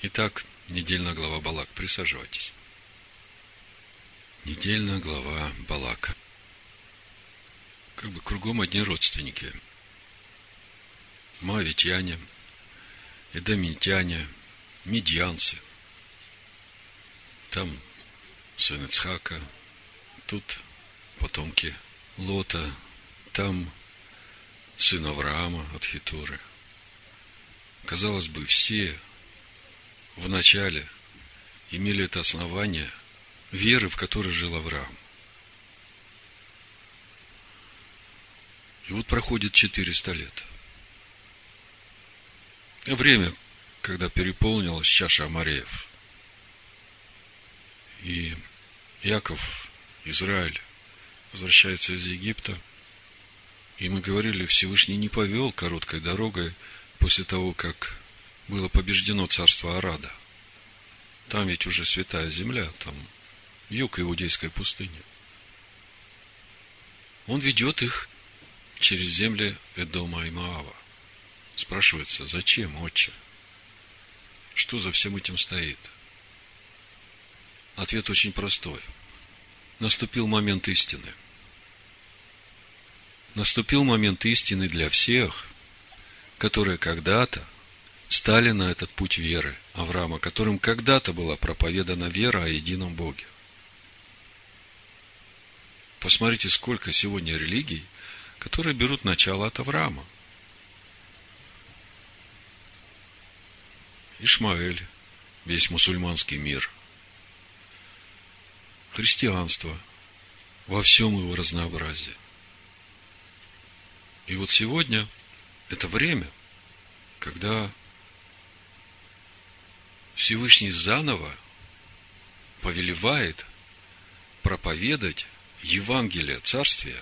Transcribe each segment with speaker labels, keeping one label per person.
Speaker 1: Итак, недельная глава Балак. Присаживайтесь. Недельная глава Балака. Как бы кругом одни родственники. Моавитяне, эдомитяне, медианцы. Там сын Ицхака, тут потомки Лота, там сын Авраама от Хитуры. Казалось бы, все в начале имели это основание веры, в которой жил Авраам. И вот проходит 400 лет. Время, когда переполнилась чаша Амареев. И Яков, Израиль, возвращается из Египта. И мы говорили, Всевышний не повел короткой дорогой после того, как было побеждено царство Арада. Там ведь уже святая земля, там юг Иудейской пустыни. Он ведет их через земли Эдома и Маава. Спрашивается, зачем, отче? Что за всем этим стоит? Ответ очень простой. Наступил момент истины. Наступил момент истины для всех, которые когда-то стали на этот путь веры Авраама, которым когда-то была проповедана вера о едином Боге. Посмотрите, сколько сегодня религий, которые берут начало от Авраама. Ишмаэль, весь мусульманский мир, христианство во всем его разнообразии. И вот сегодня это время, когда Всевышний заново повелевает проповедать Евангелие Царствия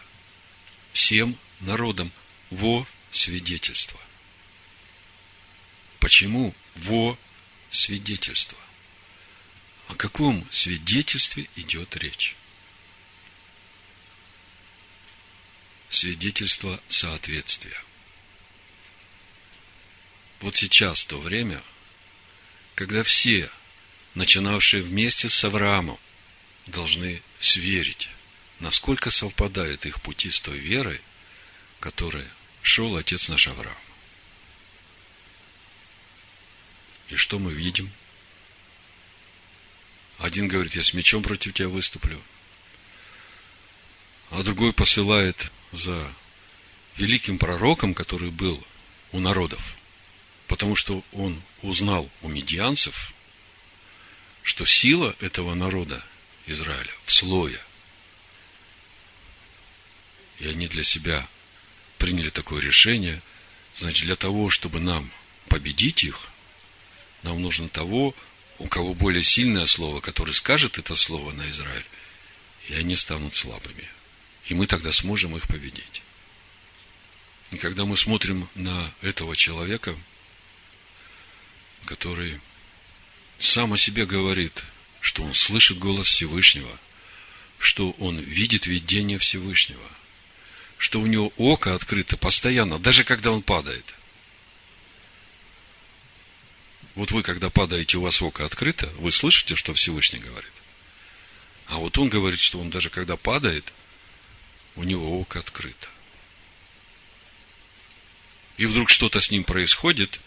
Speaker 1: всем народам во свидетельство. Почему во свидетельство? О каком свидетельстве идет речь? Свидетельство соответствия. Вот сейчас то время – когда все, начинавшие вместе с Авраамом, должны сверить, насколько совпадают их пути с той верой, которой шел отец наш Авраам. И что мы видим? Один говорит, я с мечом против тебя выступлю. А другой посылает за великим пророком, который был у народов. Потому что он узнал у медианцев, что сила этого народа Израиля в слое. И они для себя приняли такое решение. Значит, для того, чтобы нам победить их, нам нужно того, у кого более сильное слово, который скажет это слово на Израиль, и они станут слабыми. И мы тогда сможем их победить. И когда мы смотрим на этого человека – который сам о себе говорит, что он слышит голос Всевышнего, что он видит видение Всевышнего, что у него око открыто постоянно, даже когда он падает. Вот вы, когда падаете, у вас око открыто, вы слышите, что Всевышний говорит. А вот он говорит, что он даже когда падает, у него око открыто. И вдруг что-то с ним происходит,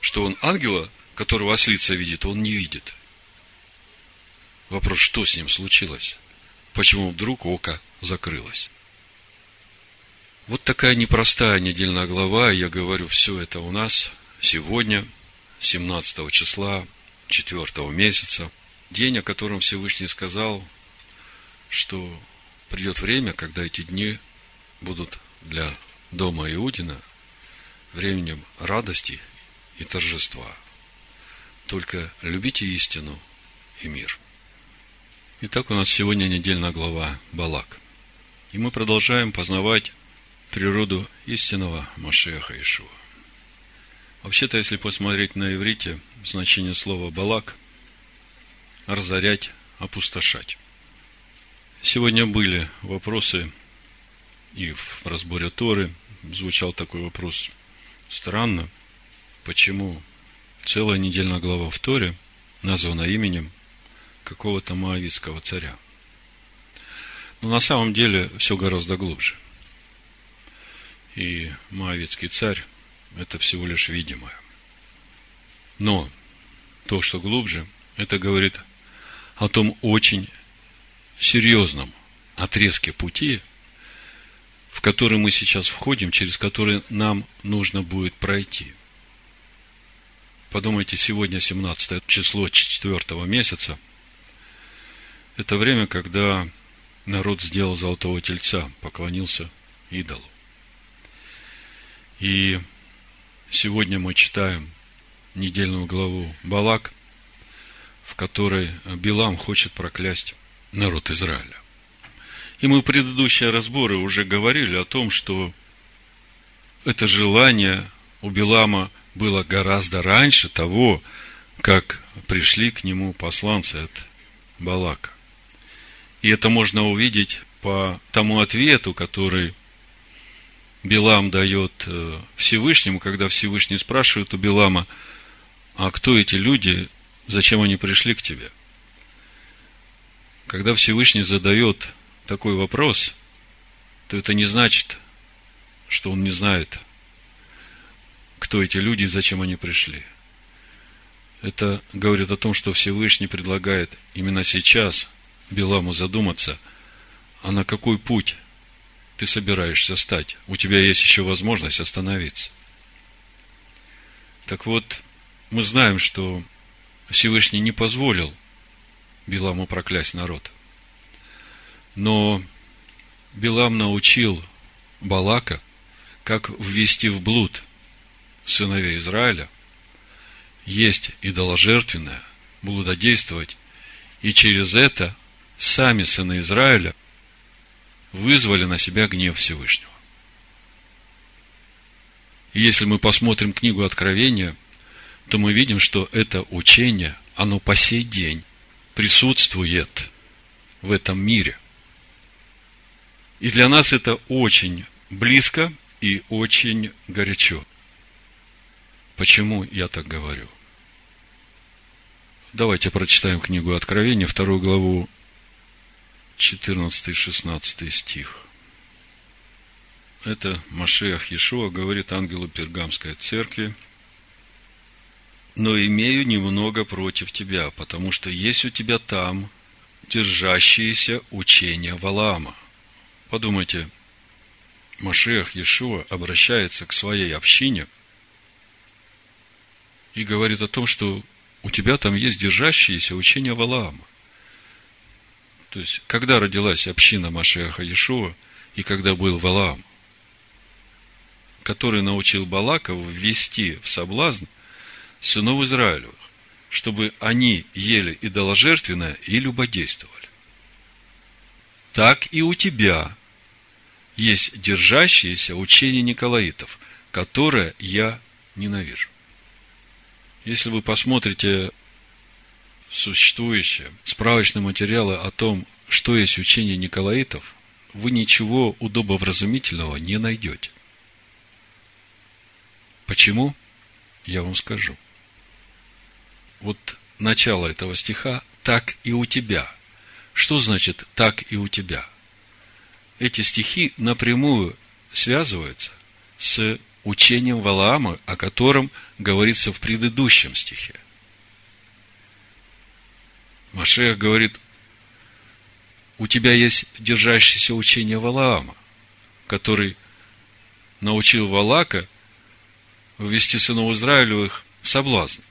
Speaker 1: что он ангела, которого ослица видит, он не видит. Вопрос, что с ним случилось? Почему вдруг око закрылось? Вот такая непростая недельная глава, я говорю, все это у нас сегодня, 17 числа, 4 месяца, день, о котором Всевышний сказал, что придет время, когда эти дни будут для дома Иудина временем радости и торжества. Только любите истину и мир. Итак, у нас сегодня недельная глава Балак. И мы продолжаем познавать природу истинного Машеха Ишуа. Вообще-то, если посмотреть на иврите, значение слова «балак» – разорять, опустошать. Сегодня были вопросы и в разборе Торы звучал такой вопрос странно – почему целая недельная глава в Торе названа именем какого-то моавитского царя. Но на самом деле все гораздо глубже. И моавитский царь – это всего лишь видимое. Но то, что глубже, это говорит о том очень серьезном отрезке пути, в который мы сейчас входим, через который нам нужно будет пройти. Подумайте, сегодня 17 число 4 месяца. Это время, когда народ сделал золотого тельца, поклонился идолу. И сегодня мы читаем недельную главу Балак, в которой Билам хочет проклясть народ Израиля. И мы в предыдущие разборы уже говорили о том, что это желание у Билама было гораздо раньше того, как пришли к нему посланцы от Балака. И это можно увидеть по тому ответу, который Билам дает э, Всевышнему, когда Всевышний спрашивает у Билама, а кто эти люди, зачем они пришли к тебе? Когда Всевышний задает такой вопрос, то это не значит, что он не знает, кто эти люди и зачем они пришли. Это говорит о том, что Всевышний предлагает именно сейчас Биламу задуматься, а на какой путь ты собираешься стать. У тебя есть еще возможность остановиться. Так вот, мы знаем, что Всевышний не позволил Биламу проклясть народ – но Билам научил Балака, как ввести в блуд сыновей Израиля, есть идоложертвенное, блудодействовать, и через это сами сыны Израиля вызвали на себя гнев Всевышнего. И если мы посмотрим книгу Откровения, то мы видим, что это учение, оно по сей день присутствует в этом мире – и для нас это очень близко и очень горячо. Почему я так говорю? Давайте прочитаем книгу Откровения, вторую главу, 14-16 стих. Это Машиах Иешуа говорит ангелу Пергамской церкви, но имею немного против тебя, потому что есть у тебя там держащиеся учения Валаама, Подумайте, Машех Иешуа обращается к своей общине и говорит о том, что у тебя там есть держащиеся учения Валаама. То есть, когда родилась община Машеха Иешуа и когда был Валаам, который научил Балаков ввести в соблазн сынов Израилевых, чтобы они ели идоложертвенное и любодействовали. Так и у тебя есть держащиеся учения Николаитов, которое я ненавижу. Если вы посмотрите существующие справочные материалы о том, что есть учение Николаитов, вы ничего удобовразумительного не найдете. Почему? Я вам скажу. Вот начало этого стиха «так и у тебя». Что значит «так и у тебя»? эти стихи напрямую связываются с учением Валаама, о котором говорится в предыдущем стихе. Машех говорит, у тебя есть держащееся учение Валаама, который научил Валака ввести сынов Израилевых в соблазн,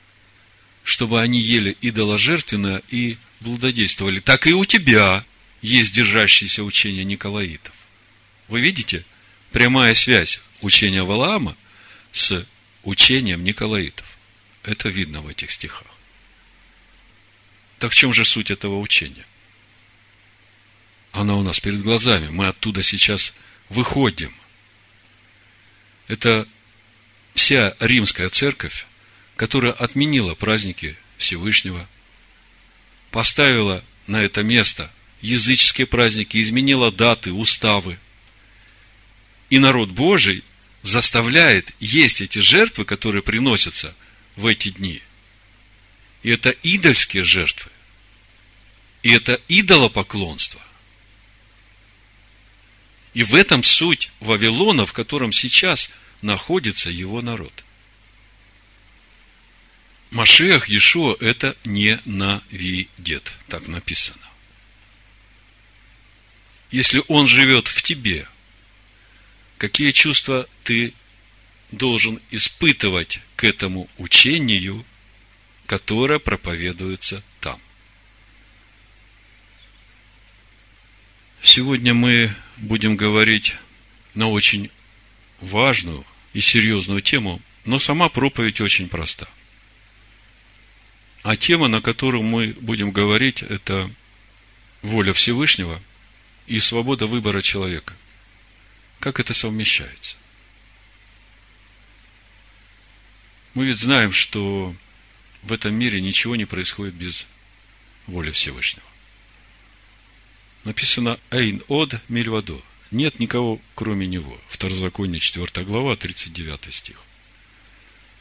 Speaker 1: чтобы они ели идоложертвенно и блудодействовали. Так и у тебя есть держащиеся учения Николаитов. Вы видите прямая связь учения Валаама с учением Николаитов. Это видно в этих стихах. Так в чем же суть этого учения? Она у нас перед глазами. Мы оттуда сейчас выходим. Это вся римская церковь, которая отменила праздники Всевышнего, поставила на это место языческие праздники, изменила даты, уставы. И народ Божий заставляет есть эти жертвы, которые приносятся в эти дни. И это идольские жертвы. И это идолопоклонство. И в этом суть Вавилона, в котором сейчас находится его народ. Машех Ешуа это не навидет, так написано. Если он живет в тебе, какие чувства ты должен испытывать к этому учению, которое проповедуется там? Сегодня мы будем говорить на очень важную и серьезную тему, но сама проповедь очень проста. А тема, на которую мы будем говорить, это воля Всевышнего и свобода выбора человека. Как это совмещается? Мы ведь знаем, что в этом мире ничего не происходит без воли Всевышнего. Написано «Эйн од мильвадо». Нет никого, кроме него. Второзаконие, 4 глава, 39 стих.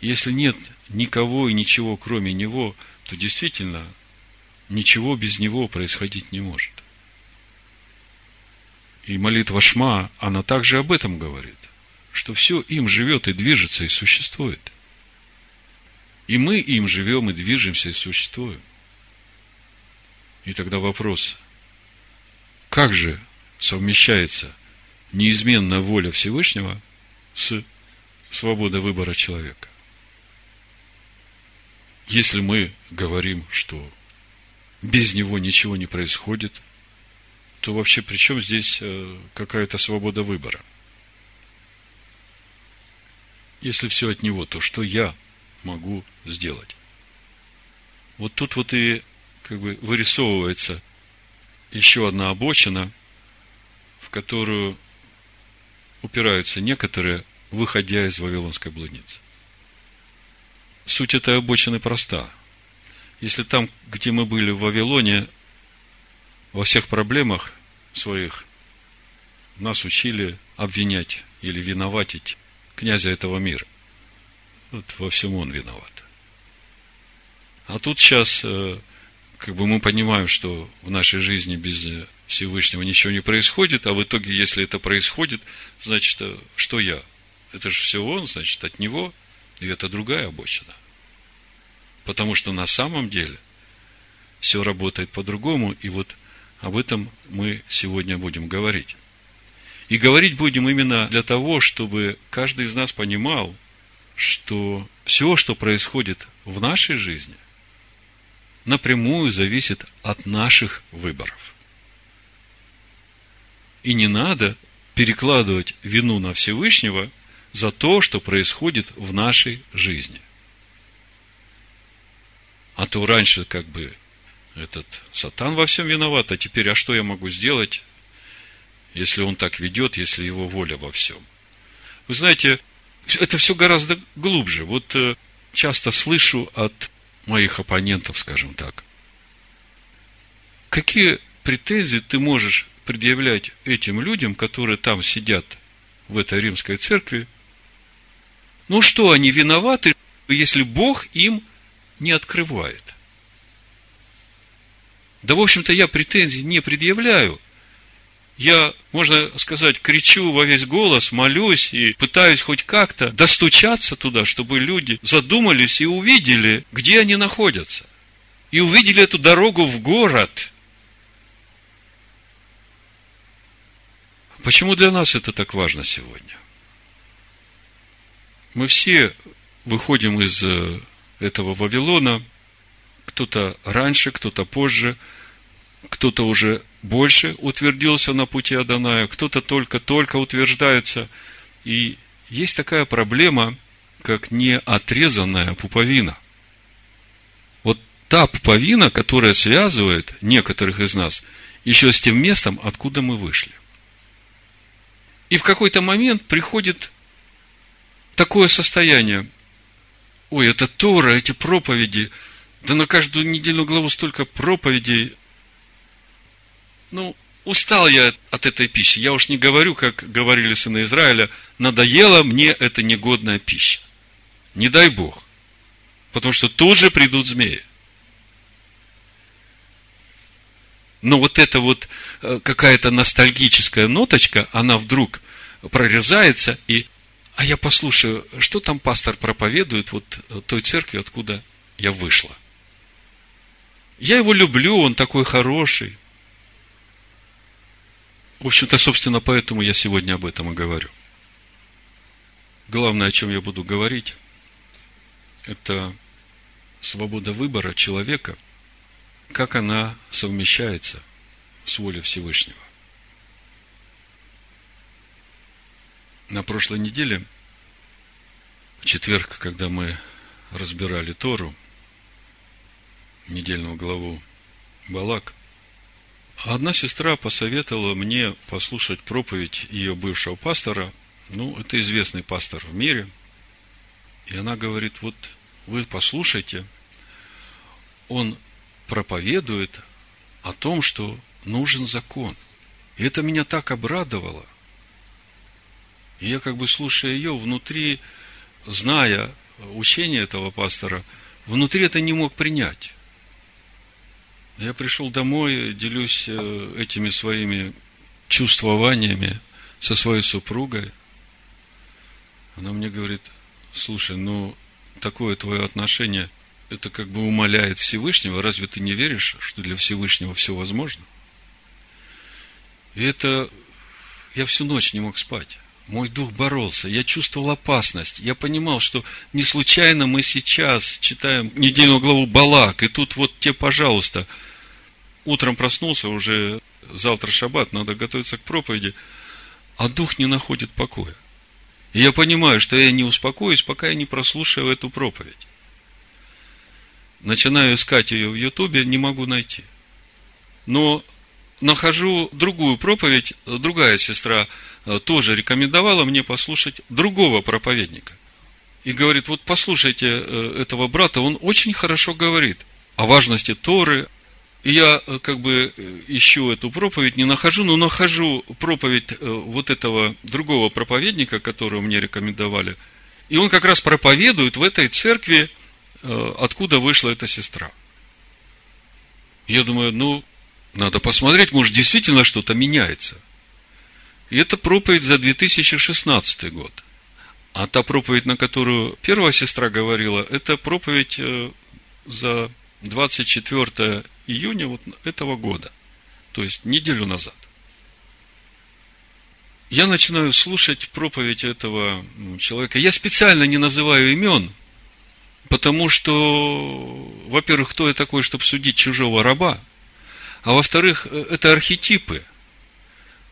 Speaker 1: Если нет никого и ничего, кроме него, то действительно ничего без него происходить не может. И молитва Шма, она также об этом говорит, что все им живет и движется и существует. И мы им живем и движемся и существуем. И тогда вопрос, как же совмещается неизменная воля Всевышнего с свободой выбора человека? Если мы говорим, что без него ничего не происходит, то вообще при чем здесь э, какая-то свобода выбора? Если все от него, то что я могу сделать? Вот тут вот и как бы вырисовывается еще одна обочина, в которую упираются некоторые, выходя из Вавилонской блудницы. Суть этой обочины проста. Если там, где мы были в Вавилоне, во всех проблемах своих нас учили обвинять или виноватить князя этого мира. Вот во всем он виноват. А тут сейчас э, как бы мы понимаем, что в нашей жизни без Всевышнего ничего не происходит, а в итоге, если это происходит, значит, э, что я? Это же все он, значит, от него, и это другая обочина. Потому что на самом деле все работает по-другому, и вот об этом мы сегодня будем говорить. И говорить будем именно для того, чтобы каждый из нас понимал, что все, что происходит в нашей жизни – напрямую зависит от наших выборов. И не надо перекладывать вину на Всевышнего за то, что происходит в нашей жизни. А то раньше как бы этот сатан во всем виноват, а теперь, а что я могу сделать, если он так ведет, если его воля во всем? Вы знаете, это все гораздо глубже. Вот э, часто слышу от моих оппонентов, скажем так. Какие претензии ты можешь предъявлять этим людям, которые там сидят в этой римской церкви? Ну что, они виноваты, если Бог им не открывает? Да, в общем-то, я претензий не предъявляю. Я, можно сказать, кричу во весь голос, молюсь и пытаюсь хоть как-то достучаться туда, чтобы люди задумались и увидели, где они находятся. И увидели эту дорогу в город. Почему для нас это так важно сегодня? Мы все выходим из э, этого Вавилона, кто-то раньше, кто-то позже, кто-то уже больше утвердился на пути Аданая, кто-то только-только утверждается. И есть такая проблема, как неотрезанная пуповина. Вот та пуповина, которая связывает некоторых из нас еще с тем местом, откуда мы вышли. И в какой-то момент приходит такое состояние. Ой, это Тора, эти проповеди. Да на каждую недельную главу столько проповедей ну, устал я от этой пищи. Я уж не говорю, как говорили сыны Израиля, надоела мне эта негодная пища. Не дай Бог. Потому что тут же придут змеи. Но вот эта вот э, какая-то ностальгическая ноточка, она вдруг прорезается, и, а я послушаю, что там пастор проповедует вот э, той церкви, откуда я вышла. Я его люблю, он такой хороший, в общем-то, собственно, поэтому я сегодня об этом и говорю. Главное, о чем я буду говорить, это свобода выбора человека, как она совмещается с волей Всевышнего. На прошлой неделе, в четверг, когда мы разбирали Тору, недельную главу Балак, одна сестра посоветовала мне послушать проповедь ее бывшего пастора. Ну, это известный пастор в мире. И она говорит, вот вы послушайте, он проповедует о том, что нужен закон. И это меня так обрадовало. И я как бы слушая ее, внутри, зная учение этого пастора, внутри это не мог принять. Я пришел домой, делюсь э, этими своими чувствованиями со своей супругой. Она мне говорит, слушай, ну, такое твое отношение, это как бы умоляет Всевышнего. Разве ты не веришь, что для Всевышнего все возможно? И это я всю ночь не мог спать. Мой дух боролся, я чувствовал опасность. Я понимал, что не случайно мы сейчас читаем недельную главу Балак, и тут вот те, пожалуйста – утром проснулся, уже завтра шаббат, надо готовиться к проповеди, а дух не находит покоя. И я понимаю, что я не успокоюсь, пока я не прослушаю эту проповедь. Начинаю искать ее в Ютубе, не могу найти. Но нахожу другую проповедь, другая сестра э, тоже рекомендовала мне послушать другого проповедника. И говорит, вот послушайте э, этого брата, он очень хорошо говорит о важности Торы, я э, как бы э, ищу эту проповедь, не нахожу, но нахожу проповедь э, вот этого другого проповедника, которого мне рекомендовали. И он как раз проповедует в этой церкви, откуда вышла эта сестра. Я думаю, ну, надо посмотреть, может, действительно что-то меняется. И это проповедь за 2016 год. А та проповедь, на которую первая сестра говорила, это проповедь за 24 июня вот этого года, то есть неделю назад. Я начинаю слушать проповедь этого человека. Я специально не называю имен, потому что, во-первых, кто я такой, чтобы судить чужого раба, а во-вторых, э, это архетипы.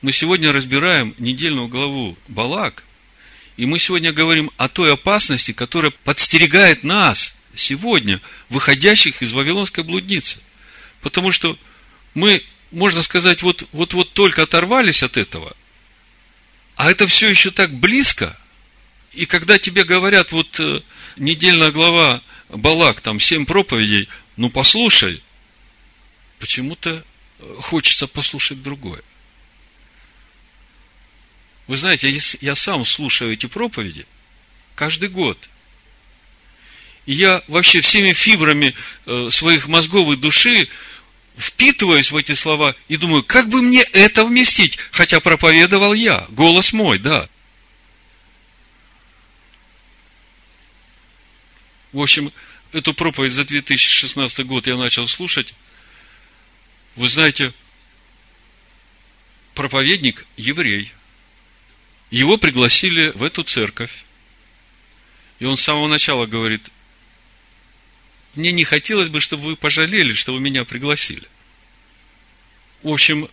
Speaker 1: Мы сегодня разбираем недельную главу Балак, и мы сегодня говорим о той опасности, которая подстерегает нас сегодня, выходящих из Вавилонской блудницы. Потому что мы, можно сказать, вот, вот, вот только оторвались от этого, а это все еще так близко. И когда тебе говорят, вот э, недельная глава Балак, там семь проповедей, ну послушай, почему-то э, хочется послушать другое. Вы знаете, я сам слушаю эти проповеди каждый год – и я вообще всеми фибрами э, своих мозгов и души впитываюсь в эти слова и думаю, как бы мне это вместить, хотя проповедовал я, голос мой, да. В общем, эту проповедь за 2016 год я начал слушать. Вы знаете, проповедник еврей. Его пригласили в эту церковь. И он с самого начала говорит, мне не хотелось бы, чтобы вы пожалели, что вы меня пригласили. В общем,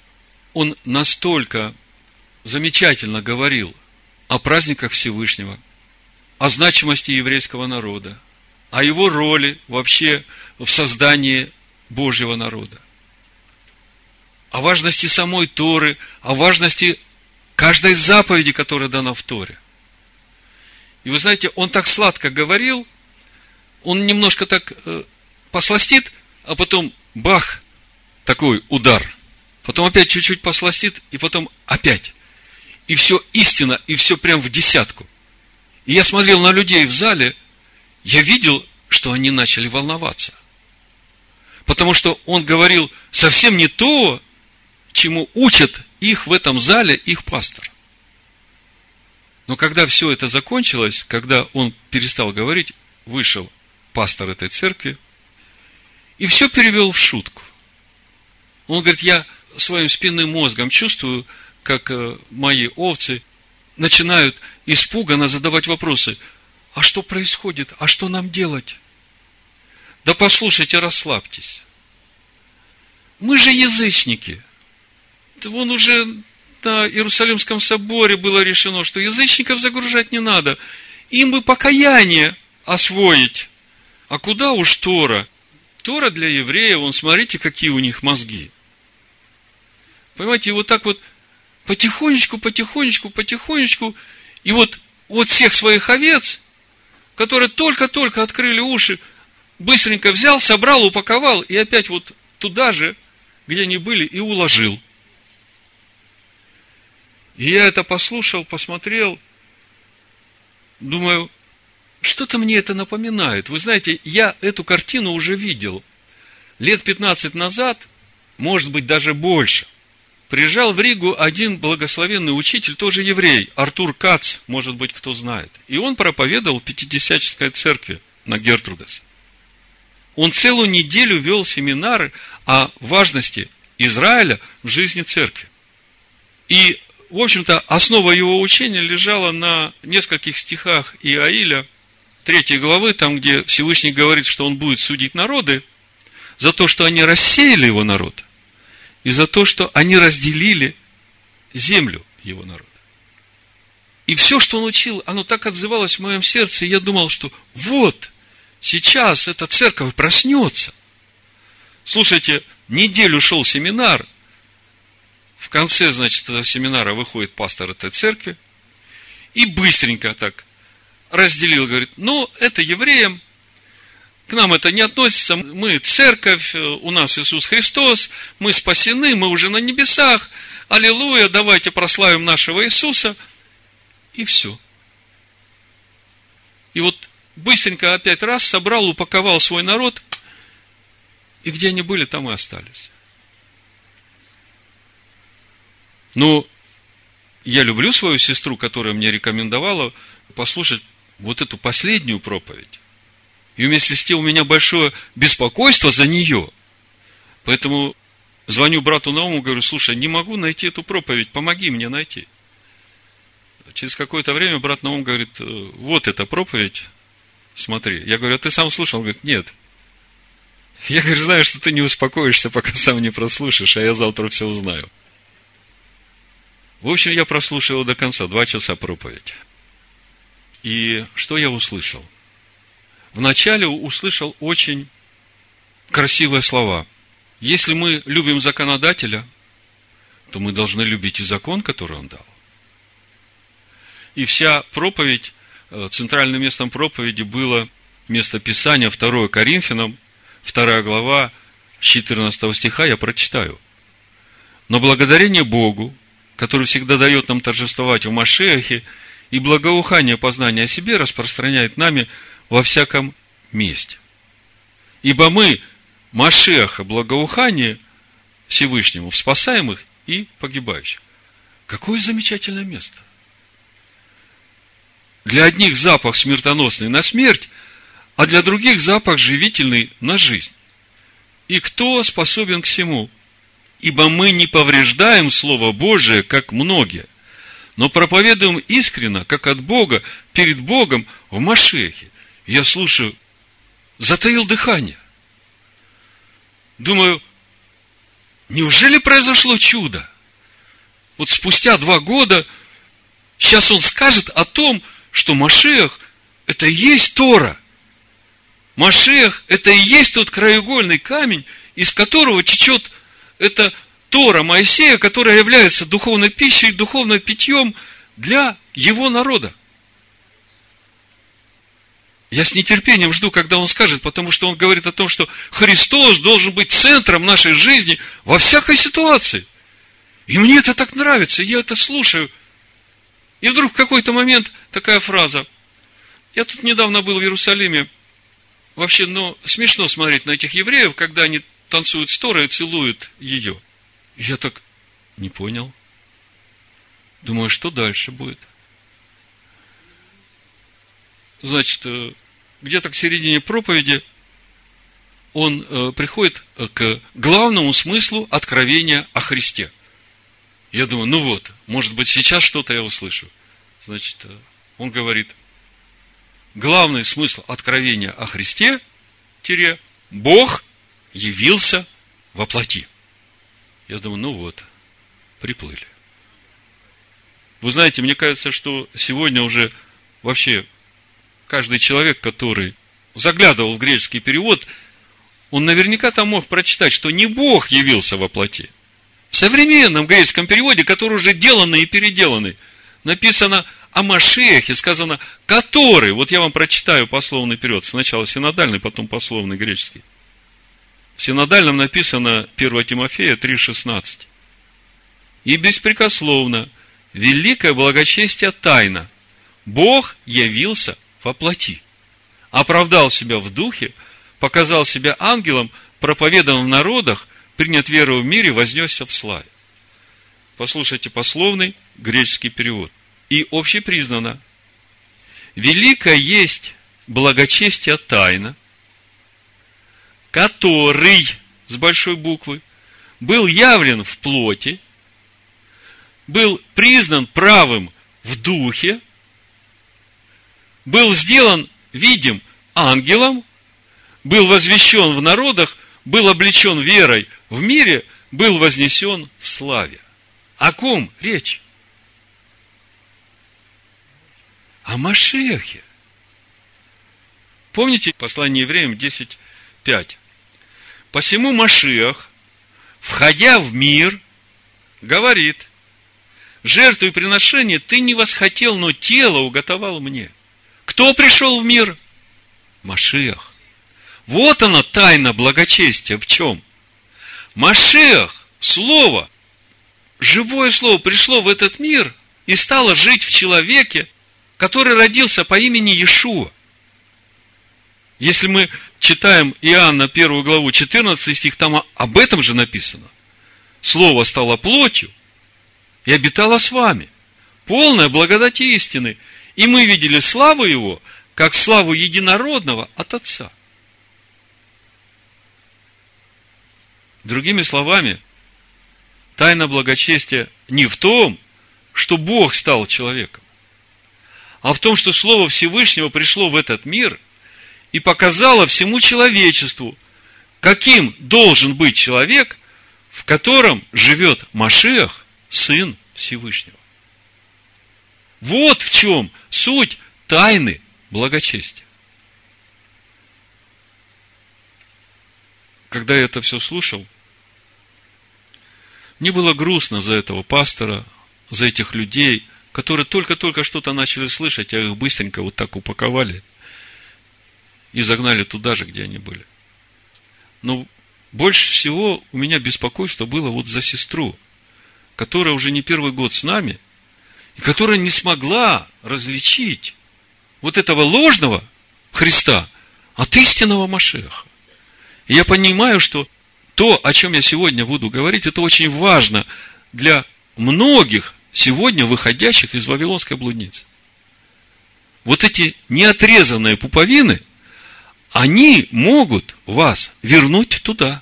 Speaker 1: он настолько замечательно говорил о праздниках Всевышнего, о значимости еврейского народа, о его роли вообще в создании Божьего народа, о важности самой Торы, о важности каждой заповеди, которая дана в Торе. И вы знаете, он так сладко говорил, он немножко так э, посластит, а потом бах, такой удар. Потом опять чуть-чуть посластит, и потом опять. И все истина, и все прям в десятку. И я смотрел на людей в зале, я видел, что они начали волноваться. Потому что он говорил совсем не то, чему учат их в этом зале их пастор. Но когда все это закончилось, когда он перестал говорить, вышел пастор этой церкви и все перевел в шутку. Он говорит, я своим спинным мозгом чувствую, как э, мои овцы начинают испуганно задавать вопросы. А что происходит? А что нам делать? Да послушайте, расслабьтесь. Мы же язычники. Вон уже на Иерусалимском соборе было решено, что язычников загружать не надо. Им бы покаяние освоить. А куда уж Тора? Тора для евреев, вон, смотрите, какие у них мозги. Понимаете, вот так вот потихонечку, потихонечку, потихонечку, и вот, вот всех своих овец, которые только-только открыли уши, быстренько взял, собрал, упаковал, и опять вот туда же, где они были, и уложил. И я это послушал, посмотрел, думаю, что-то мне это напоминает. Вы знаете, я эту картину уже видел. Лет 15 назад, может быть, даже больше. Приезжал в Ригу один благословенный учитель, тоже еврей, Артур Кац, может быть, кто знает. И он проповедовал в Пятидесятческой церкви на Гертрудес. Он целую неделю вел семинары о важности Израиля в жизни церкви. И, в общем-то, основа его учения лежала на нескольких стихах Иаиля, третьей главы, там, где Всевышний говорит, что он будет судить народы за то, что они рассеяли его народ, и за то, что они разделили землю его народа. И все, что он учил, оно так отзывалось в моем сердце, и я думал, что вот, сейчас эта церковь проснется. Слушайте, неделю шел семинар, в конце, значит, этого семинара выходит пастор этой церкви, и быстренько так разделил, говорит, ну, это евреям, к нам это не относится, мы церковь, у нас Иисус Христос, мы спасены, мы уже на небесах, аллилуйя, давайте прославим нашего Иисуса, и все. И вот быстренько опять раз собрал, упаковал свой народ, и где они были, там и остались. Но я люблю свою сестру, которая мне рекомендовала послушать вот эту последнюю проповедь. И вместе с тем у меня большое беспокойство за нее. Поэтому звоню брату Науму, говорю, слушай, не могу найти эту проповедь, помоги мне найти. Через какое-то время брат Наум говорит, «Э, вот эта проповедь, смотри. Я говорю, а ты сам слушал? Он говорит, нет. Я говорю, знаю, что ты не успокоишься, пока сам не прослушаешь, а я завтра все узнаю. В общем, я прослушал до конца, два часа проповедь. И что я услышал? Вначале услышал очень красивые слова. Если мы любим законодателя, то мы должны любить и закон, который он дал. И вся проповедь Э, центральным местом проповеди было место Писания 2 Коринфянам, 2 глава, 14 стиха, я прочитаю. Но благодарение Богу, который всегда дает нам торжествовать в Машехе, и благоухание познания о себе распространяет нами во всяком месте. Ибо мы, Машеха, благоухание Всевышнему в спасаемых и погибающих. Какое замечательное место – для одних запах смертоносный на смерть, а для других запах живительный на жизнь. И кто способен к всему? Ибо мы не повреждаем Слово Божие, как многие, но проповедуем искренно, как от Бога, перед Богом в Машехе. Я слушаю, затаил дыхание. Думаю, неужели произошло чудо? Вот спустя два года, сейчас он скажет о том, что Машех – это и есть Тора. Машех – это и есть тот краеугольный камень, из которого течет эта Тора Моисея, которая является духовной пищей, духовным питьем для его народа. Я с нетерпением жду, когда он скажет, потому что он говорит о том, что Христос должен быть центром нашей жизни во всякой ситуации. И мне это так нравится, я это слушаю – и вдруг в какой-то момент такая фраза. Я тут недавно был в Иерусалиме. Вообще, ну, смешно смотреть на этих евреев, когда они танцует стора и целует ее. Я так не понял. Думаю, что дальше будет? Значит, э, где-то к середине проповеди он э, приходит к главному смыслу откровения о Христе. Я думаю, ну вот, может быть, сейчас что-то я услышу. Значит, э, он говорит, главный смысл откровения о Христе, тире, Бог явился во плоти. Я думаю, ну вот, приплыли. Вы знаете, мне кажется, что сегодня уже вообще каждый человек, который заглядывал в греческий перевод, он наверняка там мог прочитать, что не Бог явился во плоти. В современном греческом переводе, который уже деланный и переделанный, написано о Машехе, сказано, который, вот я вам прочитаю пословный перевод, сначала синодальный, потом пословный греческий. Синодальном написано 1 Тимофея 3,16. И беспрекословно, великое благочестие тайна. Бог явился во плоти. Оправдал себя в духе, показал себя ангелом, проповедан в народах, принят веру в мире, вознесся в славе. Послушайте пословный греческий перевод. И общепризнано, великое есть благочестие тайна, который, с большой буквы, был явлен в плоти, был признан правым в духе, был сделан видим ангелом, был возвещен в народах, был облечен верой в мире, был вознесен в славе. О ком речь? О Машехе. Помните послание евреям 10.5? Посему Машиах, входя в мир, говорит, жертву и приношение ты не восхотел, но тело уготовал мне. Кто пришел в мир? Машиах. Вот она тайна благочестия. В чем? Машех, Слово, живое Слово пришло в этот мир и стало жить в человеке, который родился по имени Иешуа. Если мы читаем Иоанна первую главу 14 стих, там об этом же написано. Слово стало плотью и обитало с вами. Полная благодати истины. И мы видели славу Его, как славу единородного от Отца. Другими словами, тайна благочестия не в том, что Бог стал человеком, а в том, что Слово Всевышнего пришло в этот мир и показало всему человечеству, каким должен быть человек, в котором живет Машех, Сын Всевышнего. Вот в чем суть тайны благочестия. Когда я это все слушал, мне было грустно за этого пастора, за этих людей, которые только-только что-то начали слышать, а их быстренько вот так упаковали и загнали туда же, где они были. Но больше всего у меня беспокойство было вот за сестру, которая уже не первый год с нами, и которая не смогла различить вот этого ложного Христа от истинного Машеха. И я понимаю, что то, о чем я сегодня буду говорить, это очень важно для многих сегодня выходящих из Вавилонской блудницы. Вот эти неотрезанные пуповины, они могут вас вернуть туда.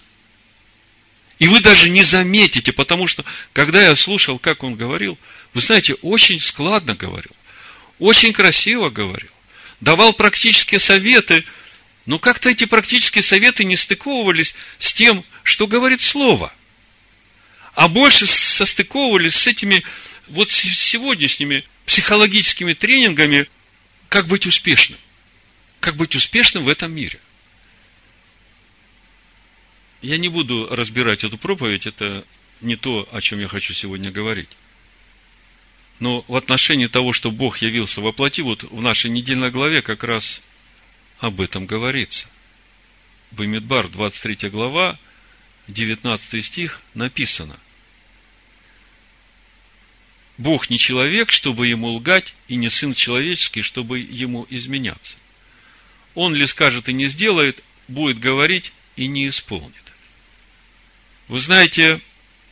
Speaker 1: И вы даже не заметите, потому что, когда я слушал, как он говорил, вы знаете, очень складно говорил, очень красиво говорил, давал практические советы, но как-то эти практические советы не стыковывались с тем, что говорит Слово. А больше состыковывались с этими вот сегодняшними психологическими тренингами, как быть успешным. Как быть успешным в этом мире. Я не буду разбирать эту проповедь, это не то, о чем я хочу сегодня говорить. Но в отношении того, что Бог явился во плоти, вот в нашей недельной главе как раз об этом говорится. Бамидбар, 23 глава, 19 стих написано. Бог не человек, чтобы ему лгать, и не сын человеческий, чтобы ему изменяться. Он ли скажет и не сделает, будет говорить и не исполнит. Вы знаете,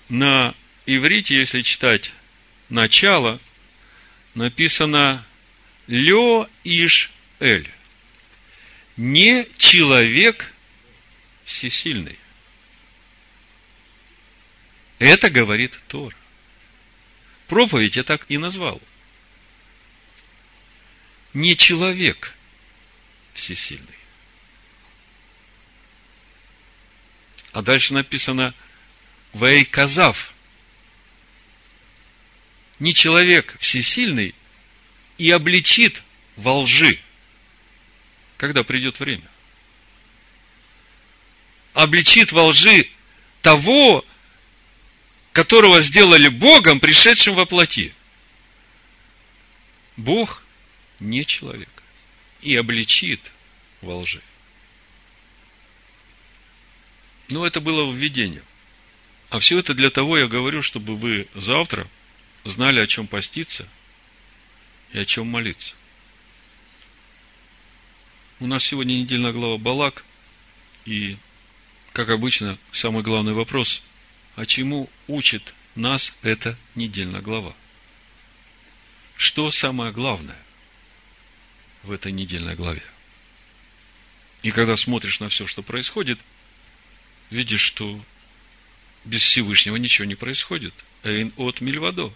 Speaker 1: на иврите, если читать начало, написано Лё Иш Эль. Не человек всесильный. Это говорит Тор. Проповедь я так и назвал. Не человек всесильный. А дальше написано Вей Казав. Не человек всесильный и обличит во лжи, когда придет время. Обличит во лжи того, которого сделали Богом, пришедшим во плоти. Бог не человек. И обличит во лжи. Ну, это было введение. А все это для того я говорю, чтобы вы завтра знали, о чем поститься и о чем молиться. У нас сегодня недельная глава Балак, и, как обычно, самый главный вопрос – а чему учит нас эта недельная глава? Что самое главное в этой недельной главе? И когда смотришь на все, что происходит, видишь, что без Всевышнего ничего не происходит. Эйн от Мильвадо.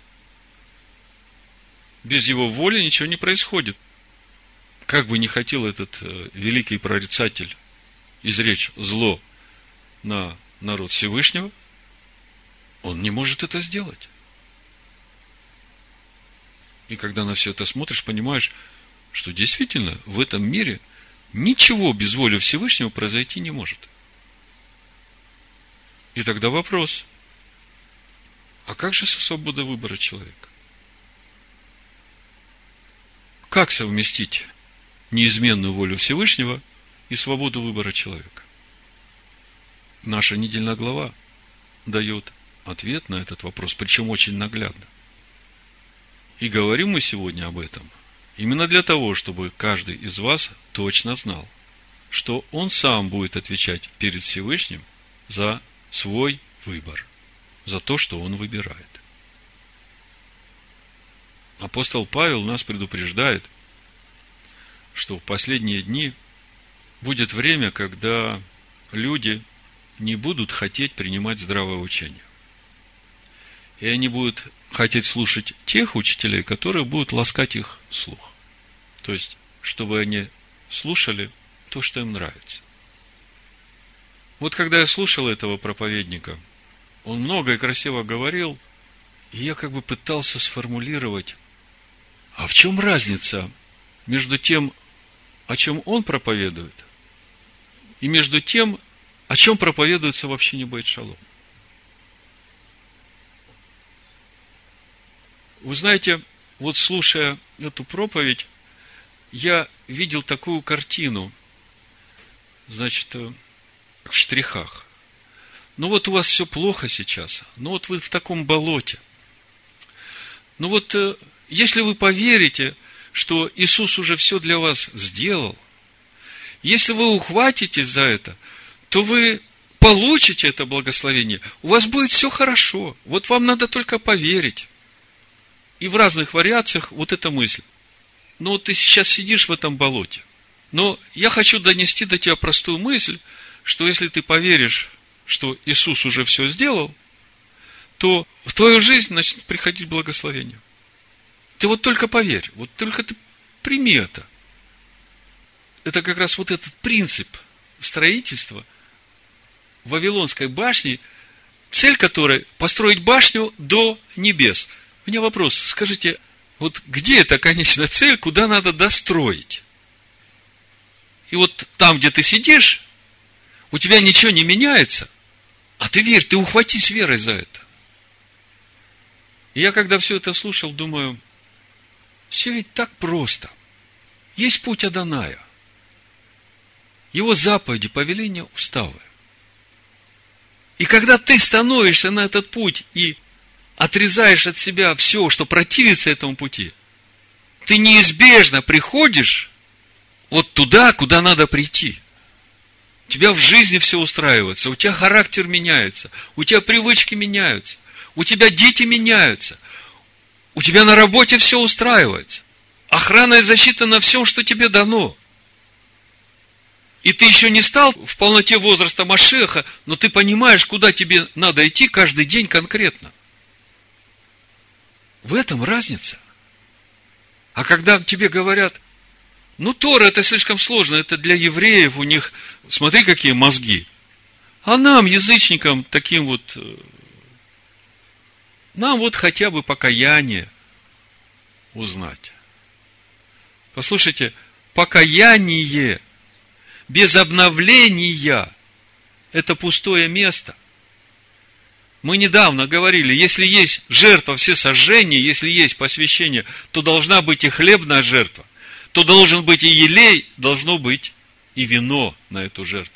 Speaker 1: Без его воли ничего не происходит. Как бы не хотел этот э, великий прорицатель изречь зло на народ Всевышнего – он не может это сделать. И когда на все это смотришь, понимаешь, что действительно в этом мире ничего без воли Всевышнего произойти не может. И тогда вопрос, а как же со свободой выбора человека? Как совместить неизменную волю Всевышнего и свободу выбора человека? Наша недельная глава дает ответ на этот вопрос, причем очень наглядно. И говорим мы сегодня об этом именно для того, чтобы каждый из вас точно знал, что он сам будет отвечать перед Всевышним за свой выбор, за то, что он выбирает. Апостол Павел нас предупреждает, что в последние дни будет время, когда люди не будут хотеть принимать здравое учение. И они будут хотеть слушать тех учителей, которые будут ласкать их слух. То есть, чтобы они слушали то, что им нравится. Вот когда я слушал этого проповедника, он много и красиво говорил, и я как бы пытался сформулировать, а в чем разница между тем, о чем он проповедует, и между тем, о чем проповедуется вообще не будет шалом. Вы знаете, вот слушая эту проповедь, я видел такую картину, значит, э, в штрихах. Ну вот у вас все плохо сейчас, ну вот вы в таком болоте. Ну вот, э, если вы поверите, что Иисус уже все для вас сделал, если вы ухватитесь за это, то вы получите это благословение, у вас будет все хорошо. Вот вам надо только поверить. И в разных вариациях вот эта мысль. Ну, вот ты сейчас сидишь в этом болоте. Но я хочу донести до тебя простую мысль, что если ты поверишь, что Иисус уже все сделал, то в твою жизнь начнет приходить благословение. Ты вот только поверь, вот только ты прими это. Это как раз вот этот принцип строительства Вавилонской башни, цель которой построить башню до небес – у меня вопрос, скажите, вот где эта конечная цель, куда надо достроить? И вот там, где ты сидишь, у тебя ничего не меняется, а ты верь, ты ухватись верой за это. И я, когда все это слушал, думаю, все ведь так просто. Есть путь Аданая. Его заповеди, повеления, уставы. И когда ты становишься на этот путь и отрезаешь от себя все, что противится этому пути, ты неизбежно приходишь вот туда, куда надо прийти. тебя в жизни все устраивается, у тебя характер меняется, у тебя привычки меняются, у тебя дети меняются, у тебя на работе все устраивается. Охрана и защита на всем, что тебе дано. И ты еще не стал в полноте возраста Машеха, но ты понимаешь, куда тебе надо идти каждый день конкретно. В этом разница. А когда тебе говорят, ну, Тора это слишком сложно, это для евреев, у них, смотри, какие мозги. А нам, язычникам, таким вот, э, нам вот хотя бы покаяние узнать. Послушайте, покаяние без обновления – это пустое место. Мы недавно говорили, если есть жертва все сожжения, если есть посвящение, то должна быть и хлебная жертва, то должен быть и елей, должно быть и вино на эту жертву.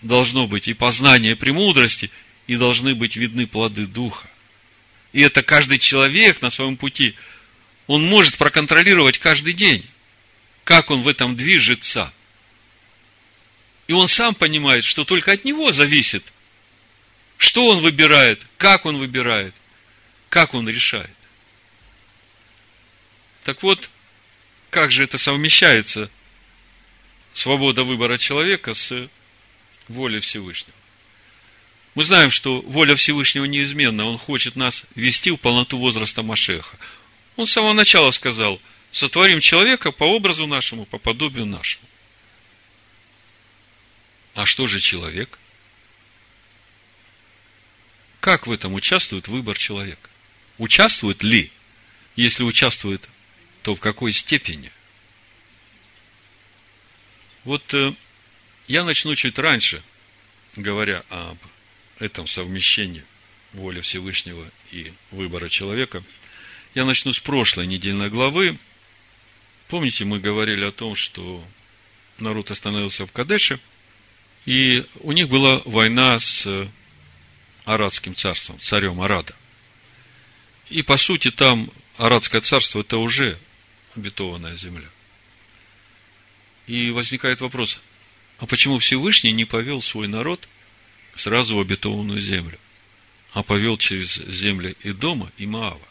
Speaker 1: Должно быть и познание премудрости, и должны быть видны плоды Духа. И это каждый человек на своем пути, он может проконтролировать каждый день, как он в этом движется. И он сам понимает, что только от него зависит, что он выбирает, как он выбирает, как он решает. Так вот, как же это совмещается, свобода выбора человека с волей Всевышнего? Мы знаем, что воля Всевышнего неизменна. Он хочет нас вести в полноту возраста Машеха. Он с самого начала сказал, сотворим человека по образу нашему, по подобию нашему. А что же человек? Как в этом участвует выбор человека? Участвует ли? Если участвует, то в какой степени? Вот э, я начну чуть раньше, говоря об этом совмещении воли Всевышнего и выбора человека, я начну с прошлой недельной главы. Помните, мы говорили о том, что народ остановился в Кадеше, и у них была война с Арадским царством, царем Арада. И, по сути, там Арадское царство – это уже обетованная земля. И возникает вопрос, а почему Всевышний не повел свой народ сразу в обетованную землю, а повел через земли и дома, и Маава.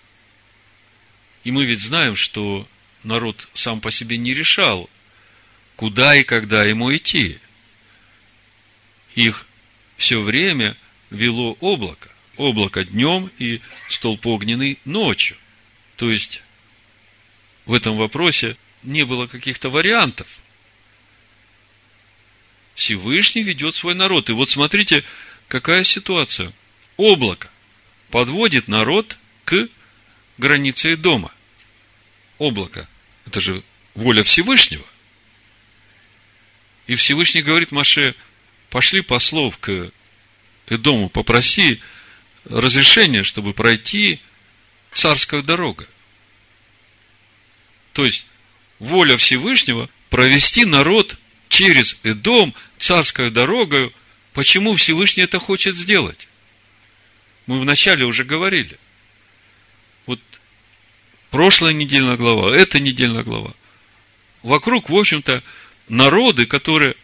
Speaker 1: И мы ведь знаем, что народ сам по себе не решал, куда и когда ему идти. Их все время вело облако. Облако днем и столб огненный ночью. То есть, в этом вопросе не было каких-то вариантов. Всевышний ведет свой народ. И вот смотрите, какая ситуация. Облако подводит народ к границе дома. Облако – это же воля Всевышнего. И Всевышний говорит Маше, пошли послов к Эдому, попроси разрешения, чтобы пройти царская дорога. То есть, воля Всевышнего провести народ через Эдом царской дорогой. Почему Всевышний это хочет сделать? Мы вначале уже говорили. Вот прошлая недельная глава, эта недельная глава. Вокруг, в общем-то, народы, которые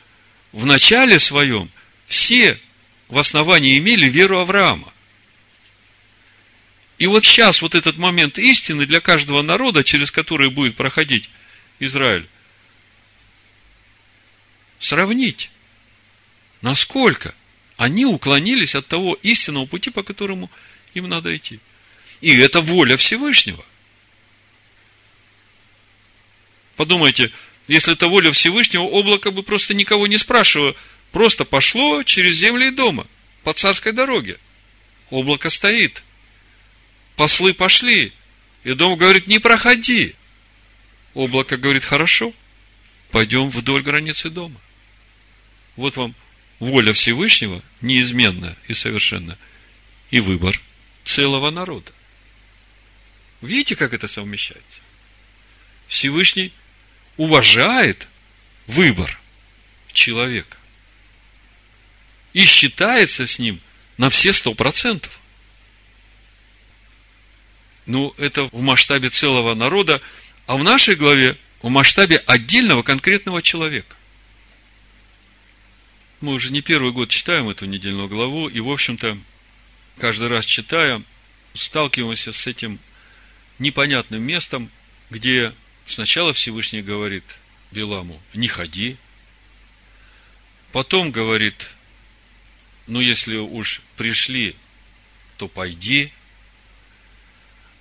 Speaker 1: в начале своем все в основании имели веру Авраама. И вот сейчас вот этот момент истины для каждого народа, через который будет проходить Израиль, сравнить, насколько они уклонились от того истинного пути, по которому им надо идти. И это воля Всевышнего. Подумайте, если это воля Всевышнего, облако бы просто никого не спрашивало, просто пошло через земли и дома, по царской дороге. Облако стоит. Послы пошли. И дом говорит, не проходи. Облако говорит, хорошо, пойдем вдоль границы дома. Вот вам воля Всевышнего, неизменная и совершенная, и выбор целого народа. Видите, как это совмещается? Всевышний уважает выбор человека и считается с ним на все сто процентов. Ну, это в масштабе целого народа, а в нашей главе в масштабе отдельного конкретного человека. Мы уже не первый год читаем эту недельную главу, и, в общем-то, каждый раз читая, сталкиваемся с этим непонятным местом, где сначала Всевышний говорит Биламу, не ходи, потом говорит, ну, если уж пришли, то пойди,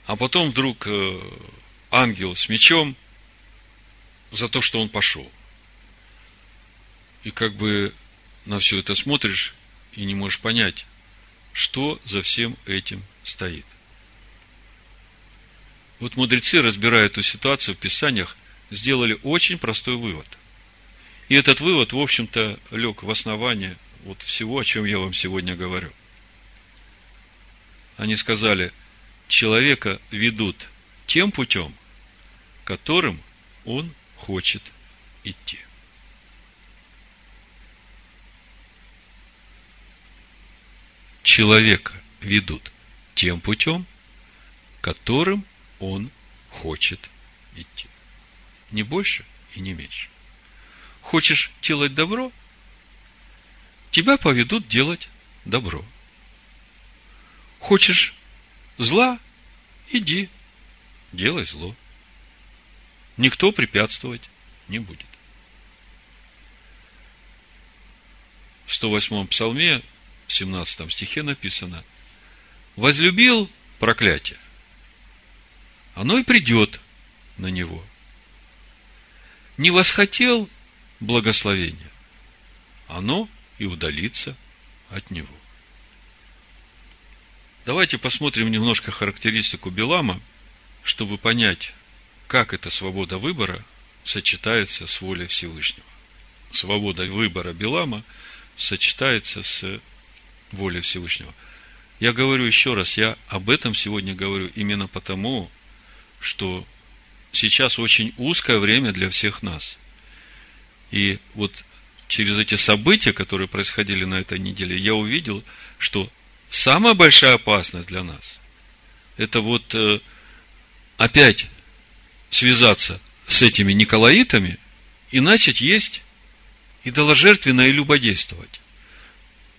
Speaker 1: а потом вдруг э, ангел с мечом за то, что он пошел. И как бы на все это смотришь и не можешь понять, что за всем этим стоит. Вот мудрецы, разбирая эту ситуацию в Писаниях, сделали очень простой вывод. И этот вывод, в общем-то, лег в основание вот всего, о чем я вам сегодня говорю. Они сказали, человека ведут тем путем, которым он хочет идти. Человека ведут тем путем, которым он хочет идти. Не больше и не меньше. Хочешь делать добро, тебя поведут делать добро. Хочешь зла, иди, делай зло. Никто препятствовать не будет. В 108-м псалме, в 17 стихе написано, возлюбил проклятие, оно и придет на него. Не восхотел благословения, оно и удалится от него. Давайте посмотрим немножко характеристику Белама, чтобы понять, как эта свобода выбора сочетается с волей Всевышнего. Свобода выбора Белама сочетается с волей Всевышнего. Я говорю еще раз, я об этом сегодня говорю именно потому, что сейчас очень узкое время для всех нас. И вот через эти события, которые происходили на этой неделе, я увидел, что самая большая опасность для нас – это вот э, опять связаться с этими Николаитами и начать есть идоложертвенно и любодействовать.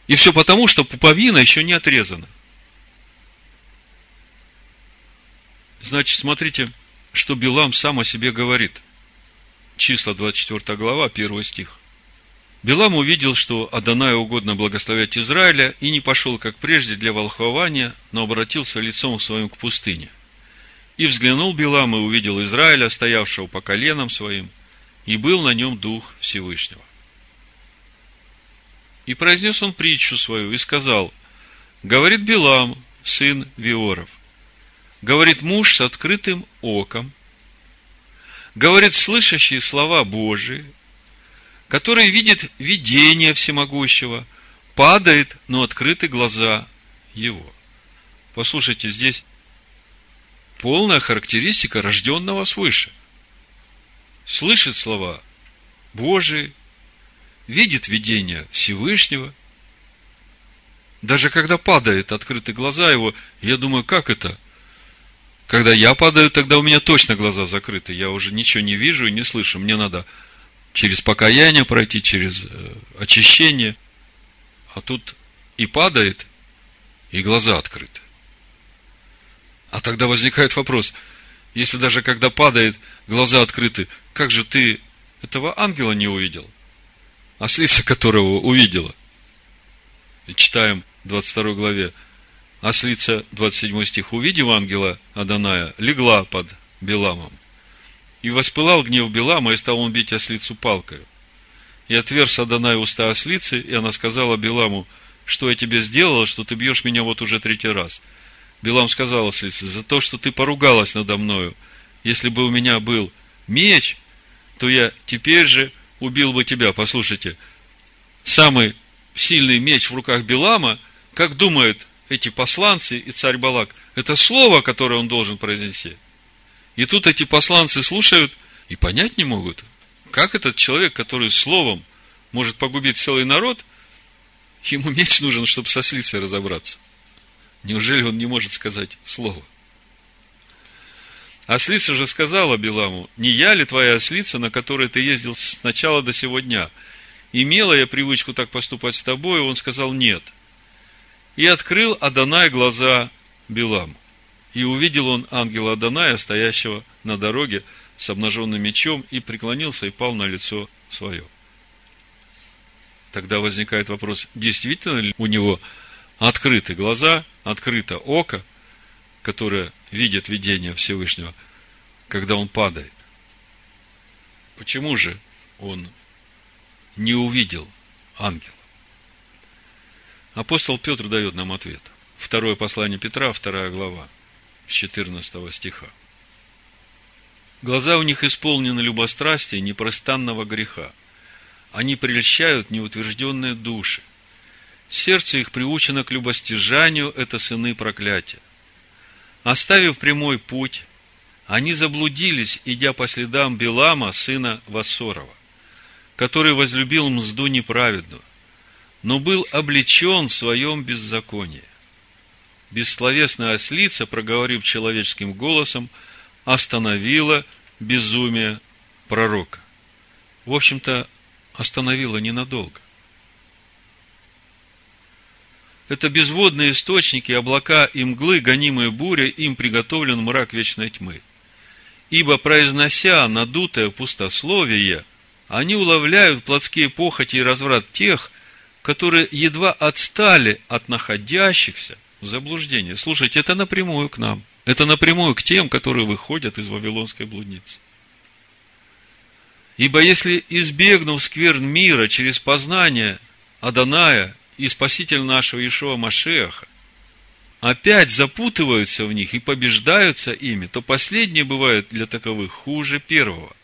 Speaker 1: И все потому, что пуповина еще не отрезана. Значит, смотрите, что Билам сам о себе говорит. Числа 24 глава, 1 стих. Билам увидел, что Адонаю угодно благословять Израиля, и не пошел, как прежде, для волхвования, но обратился лицом своим к пустыне. И взглянул Билам и увидел Израиля, стоявшего по коленам своим, и был на нем дух Всевышнего. И произнес он притчу свою и сказал, говорит Билам, сын Виоров, говорит муж с открытым оком, говорит слышащие слова Божии, который видит видение всемогущего, падает, но открыты глаза его. Послушайте, здесь полная характеристика рожденного свыше. Слышит слова Божии, видит видение Всевышнего. Даже когда падает открыты глаза его, я думаю, как это? Когда я падаю, тогда у меня точно глаза закрыты. Я уже ничего не вижу и не слышу. Мне надо через покаяние пройти, через э, очищение. А тут и падает, и глаза открыты. А тогда возникает вопрос, если даже когда падает, глаза открыты, как же ты этого ангела не увидел? Ослица которого увидела. И читаем в 22 главе. Ослица, 27 стих, увидев ангела Аданая, легла под Беламом. И воспылал гнев Белама, и стал он бить ослицу палкой. И отверз Адонай уста ослицы, и она сказала Беламу, что я тебе сделала, что ты бьешь меня вот уже третий раз. Белам сказал ослице, за то, что ты поругалась надо мною. Если бы у меня был меч, то я теперь же убил бы тебя. Послушайте, самый сильный меч в руках Белама, как думают эти посланцы и царь Балак, это слово, которое он должен произнести – и тут эти посланцы слушают и понять не могут, как этот человек, который словом может погубить целый народ, ему меч нужен, чтобы со слицей разобраться. Неужели он не может сказать слово? Ослица же сказала Биламу, не я ли твоя ослица, на которой ты ездил с начала до сего дня?
Speaker 2: имела я привычку так поступать с тобой? Он сказал, нет. И открыл Адонай глаза Биламу. И увидел он ангела Аданая, стоящего на дороге с обнаженным мечом, и преклонился и пал на лицо свое. Тогда возникает вопрос, действительно ли у него открыты глаза, открыто око, которое видит видение Всевышнего, когда он падает. Почему же он не увидел ангела? Апостол Петр дает нам ответ. Второе послание Петра, вторая глава, с 14 стиха. Глаза у них исполнены любострастия непростанного греха. Они прельщают неутвержденные души. Сердце их приучено к любостяжанию, это сыны проклятия. Оставив прямой путь, они заблудились, идя по следам Белама, сына Вассорова, который возлюбил мзду неправедную, но был облечен в своем беззаконии. Бессловесная ослица, проговорив человеческим голосом, остановила безумие пророка. В общем-то, остановила ненадолго. Это безводные источники, облака и мглы, гонимые буря, им приготовлен мрак вечной тьмы. Ибо, произнося надутое пустословие, они уловляют плотские похоти и разврат тех, которые едва отстали от находящихся в заблуждении. Слушайте, это напрямую к нам. Это напрямую к тем, которые выходят из Вавилонской блудницы. Ибо если, избегнув скверн мира через познание Аданая и Спаситель нашего Ишуа Машеха, опять запутываются в них и побеждаются ими, то последнее бывает для таковых хуже первого.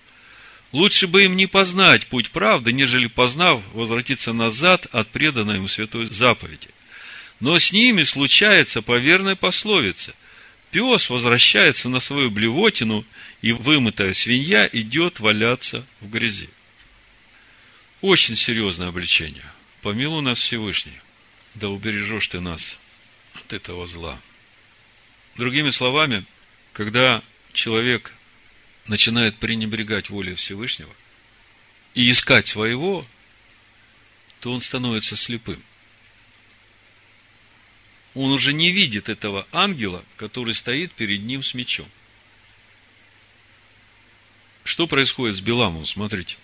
Speaker 2: Лучше бы им не познать путь правды, нежели познав, возвратиться назад от преданной им святой заповеди. Но с ними случается по верной пословице. Пес возвращается на свою блевотину, и вымытая свинья идет валяться в грязи. Очень серьезное обличение. Помилуй нас Всевышний, да убережешь ты нас от этого зла. Другими словами, когда человек начинает пренебрегать волей Всевышнего и искать своего, то он становится слепым. Он уже не видит этого ангела, который стоит перед ним с мечом. Что происходит с Биламом? Смотрите.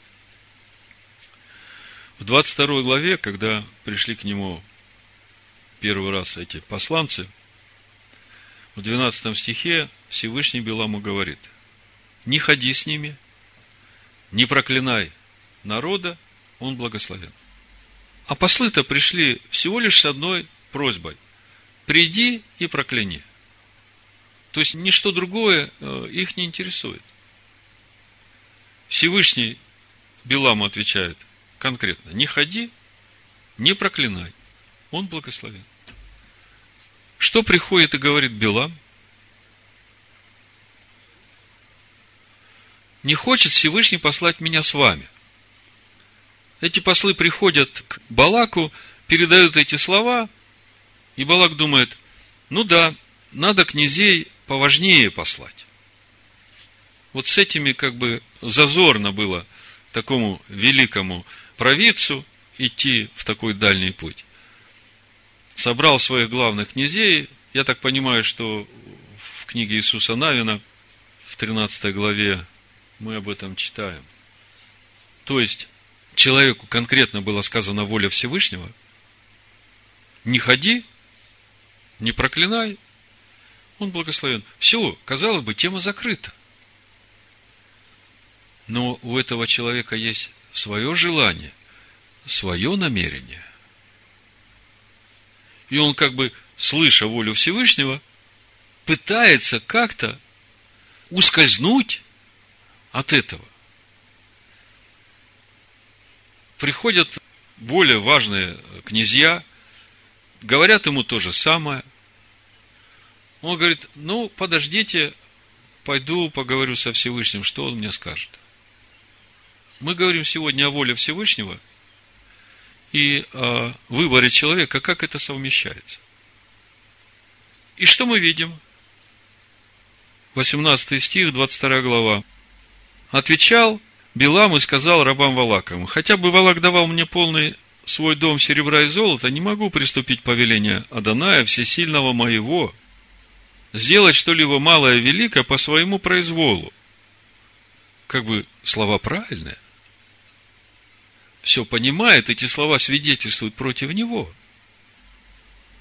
Speaker 2: В 22 главе, когда пришли к нему первый раз эти посланцы, в 12 стихе Всевышний Биламу говорит, не ходи с ними, не проклинай народа, он благословен. А послы-то пришли всего лишь с одной просьбой. Приди и прокляни. То есть, ничто другое э, их не интересует. Всевышний Биламу отвечает конкретно, не ходи, не проклинай. Он благословен. Что приходит и говорит Билам? Не хочет Всевышний послать меня с вами. Эти послы приходят к Балаку, передают эти слова, и Балак думает, ну да, надо князей поважнее послать. Вот с этими как бы зазорно было такому великому провидцу идти в такой дальний путь. Собрал своих главных князей, я так понимаю, что в книге Иисуса Навина, в 13 главе, мы об этом читаем. То есть, человеку конкретно было сказано воля Всевышнего, не ходи, не проклинай, он благословен. Все, казалось бы, тема закрыта. Но у этого человека есть свое желание, свое намерение. И он как бы, слыша волю Всевышнего, пытается как-то ускользнуть от этого. Приходят более важные князья, говорят ему то же самое. Он говорит, ну, подождите, пойду поговорю со Всевышним, что он мне скажет. Мы говорим сегодня о воле Всевышнего и о выборе человека, как это совмещается. И что мы видим? 18 стих, 22 глава. Отвечал Билам и сказал рабам Валаковым, хотя бы Валак давал мне полный свой дом серебра и золота, не могу приступить повеление Аданая всесильного моего, сделать что-либо малое великое по своему произволу. Как бы слова правильные. Все понимает, эти слова свидетельствуют против него.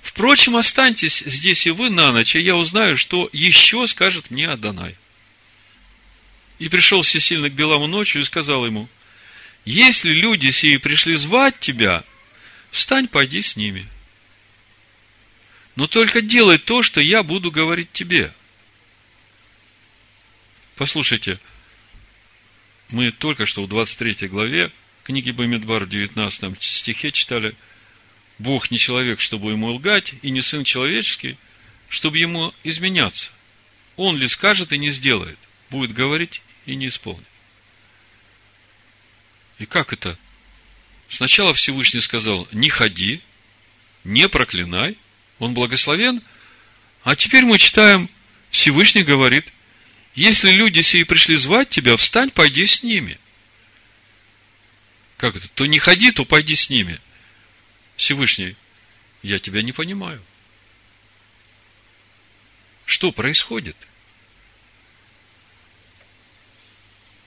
Speaker 2: Впрочем, останьтесь здесь и вы на ночь, и я узнаю, что еще скажет мне Адонай. И пришел всесильный к Беламу ночью и сказал ему, если люди сии пришли звать тебя, встань, пойди с ними. Но только делай то, что я буду говорить тебе. Послушайте, мы только что в 23 главе книги Бамидбар в 19 стихе читали, Бог не человек, чтобы ему лгать, и не сын человеческий, чтобы ему изменяться. Он ли скажет и не сделает, будет говорить и не исполнит. И как это? Сначала Всевышний сказал, не ходи, не проклинай, он благословен, а теперь мы читаем, Всевышний говорит, если люди сии пришли звать тебя, встань, пойди с ними. Как это? То не ходи, то пойди с ними. Всевышний, я тебя не понимаю. Что происходит?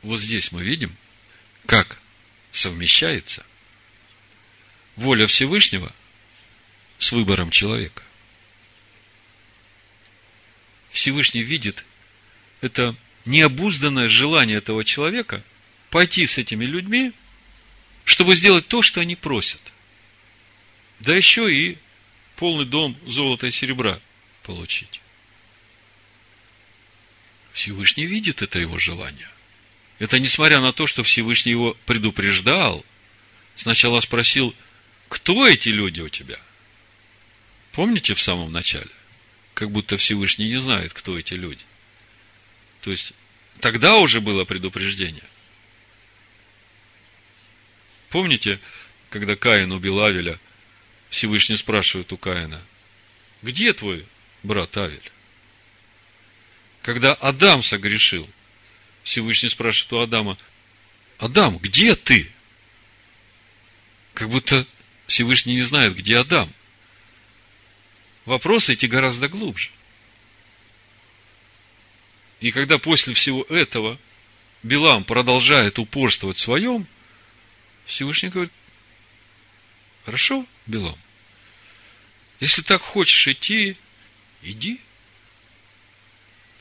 Speaker 2: Вот здесь мы видим, как совмещается воля Всевышнего с выбором человека. Всевышний видит это необузданное желание этого человека пойти с этими людьми, чтобы сделать то, что они просят. Да еще и полный дом золота и серебра получить. Всевышний видит это его желание. Это несмотря на то, что Всевышний его предупреждал, сначала спросил, кто эти люди у тебя? Помните в самом начале? Как будто Всевышний не знает, кто эти люди. То есть, тогда уже было предупреждение. Помните, когда Каин убил Авеля, Всевышний спрашивает у Каина, где твой брат Авель? Когда Адам согрешил – Всевышний спрашивает у Адама, Адам, где ты? Как будто Всевышний не знает, где Адам. Вопросы эти гораздо глубже. И когда после всего этого Билам продолжает упорствовать в своем, Всевышний говорит, хорошо, Билам, если так хочешь идти, иди.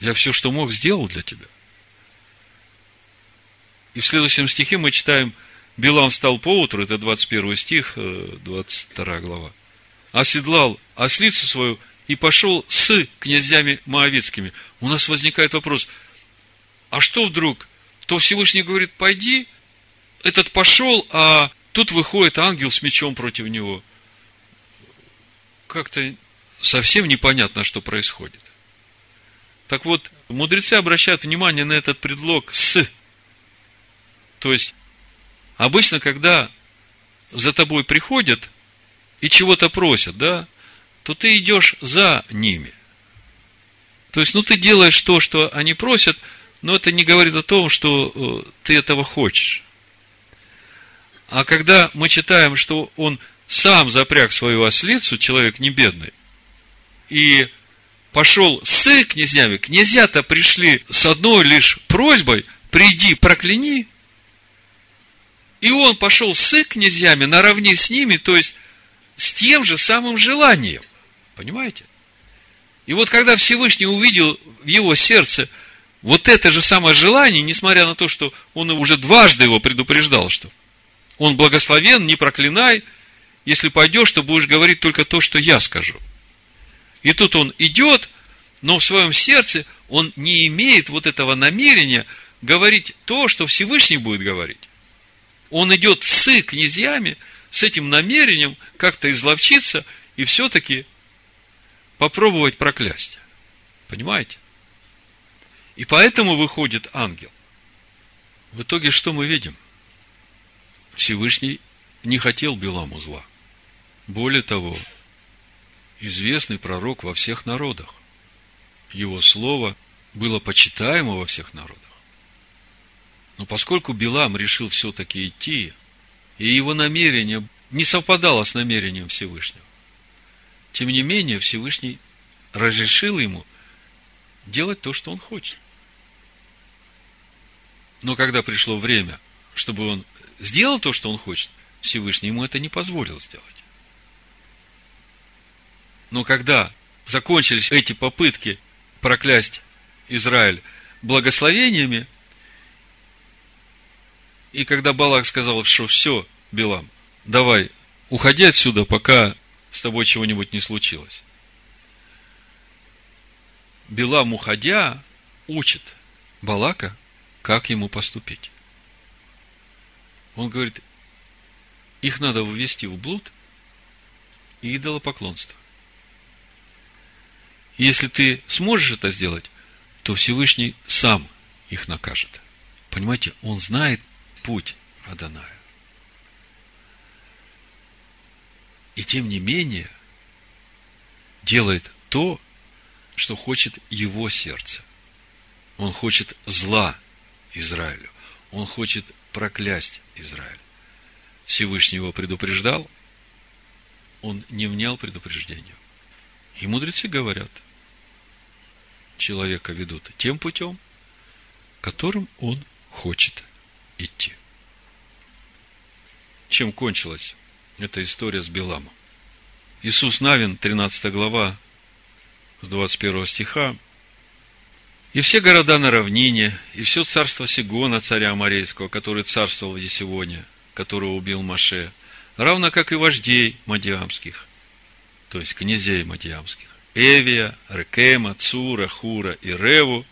Speaker 2: Я все, что мог, сделал для тебя – и в следующем стихе мы читаем, Билам встал поутру, это 21 стих, 22 э, глава, оседлал ослицу свою и пошел с князьями Моавицкими. У нас возникает вопрос, а что вдруг? То Всевышний говорит, пойди, этот пошел, а тут выходит ангел с мечом против него. Как-то совсем непонятно, что происходит. Так вот, мудрецы обращают внимание на этот предлог «с», то есть, обычно, когда за тобой приходят и чего-то просят, да, то ты идешь за ними. То есть, ну, ты делаешь то, что они просят, но это не говорит о том, что э, ты этого хочешь. А когда мы читаем, что он сам запряг свою ослицу, человек не бедный, и пошел с князьями, князья-то пришли с одной лишь просьбой, приди, прокляни, и он пошел с князьями наравне с ними, то есть с тем же самым желанием. Понимаете? И вот когда Всевышний увидел в его сердце вот это же самое желание, несмотря на то, что он уже дважды его предупреждал, что он благословен, не проклинай, если пойдешь, то будешь говорить только то, что я скажу. И тут он идет, но в своем сердце он не имеет вот этого намерения говорить то, что Всевышний будет говорить. Он идет с князьями, с этим намерением как-то изловчиться и все-таки попробовать проклясть. Понимаете? И поэтому выходит ангел. В итоге что мы видим? Всевышний не хотел Беламу зла. Более того, известный пророк во всех народах. Его слово было почитаемо во всех народах. Но поскольку Билам решил все-таки идти, и его намерение не совпадало с намерением Всевышнего, тем не менее Всевышний разрешил ему делать то, что он хочет. Но когда пришло время, чтобы он сделал то, что он хочет, Всевышний ему это не позволил сделать. Но когда закончились эти попытки проклясть Израиль благословениями, и когда Балак сказал, что все, Билам, давай, уходи отсюда, пока с тобой чего-нибудь не случилось. Билам, уходя, учит Балака, как ему поступить. Он говорит, их надо ввести в блуд и идолопоклонство. Если ты сможешь это сделать, то Всевышний сам их накажет. Понимаете, он знает путь Адоная. И тем не менее, делает то, что хочет его сердце. Он хочет зла Израилю. Он хочет проклясть Израиль. Всевышний его предупреждал, он не внял предупреждению. И мудрецы говорят, человека ведут тем путем, которым он хочет идти. Чем кончилась эта история с Беламом? Иисус Навин, 13 глава, с 21 стиха. «И все города на равнине, и все царство Сигона, царя Амарейского, который царствовал в Есионе, которого убил Маше, равно как и вождей Мадиамских, то есть князей Мадиамских, Эвия, Рекема, Цура, Хура и Реву,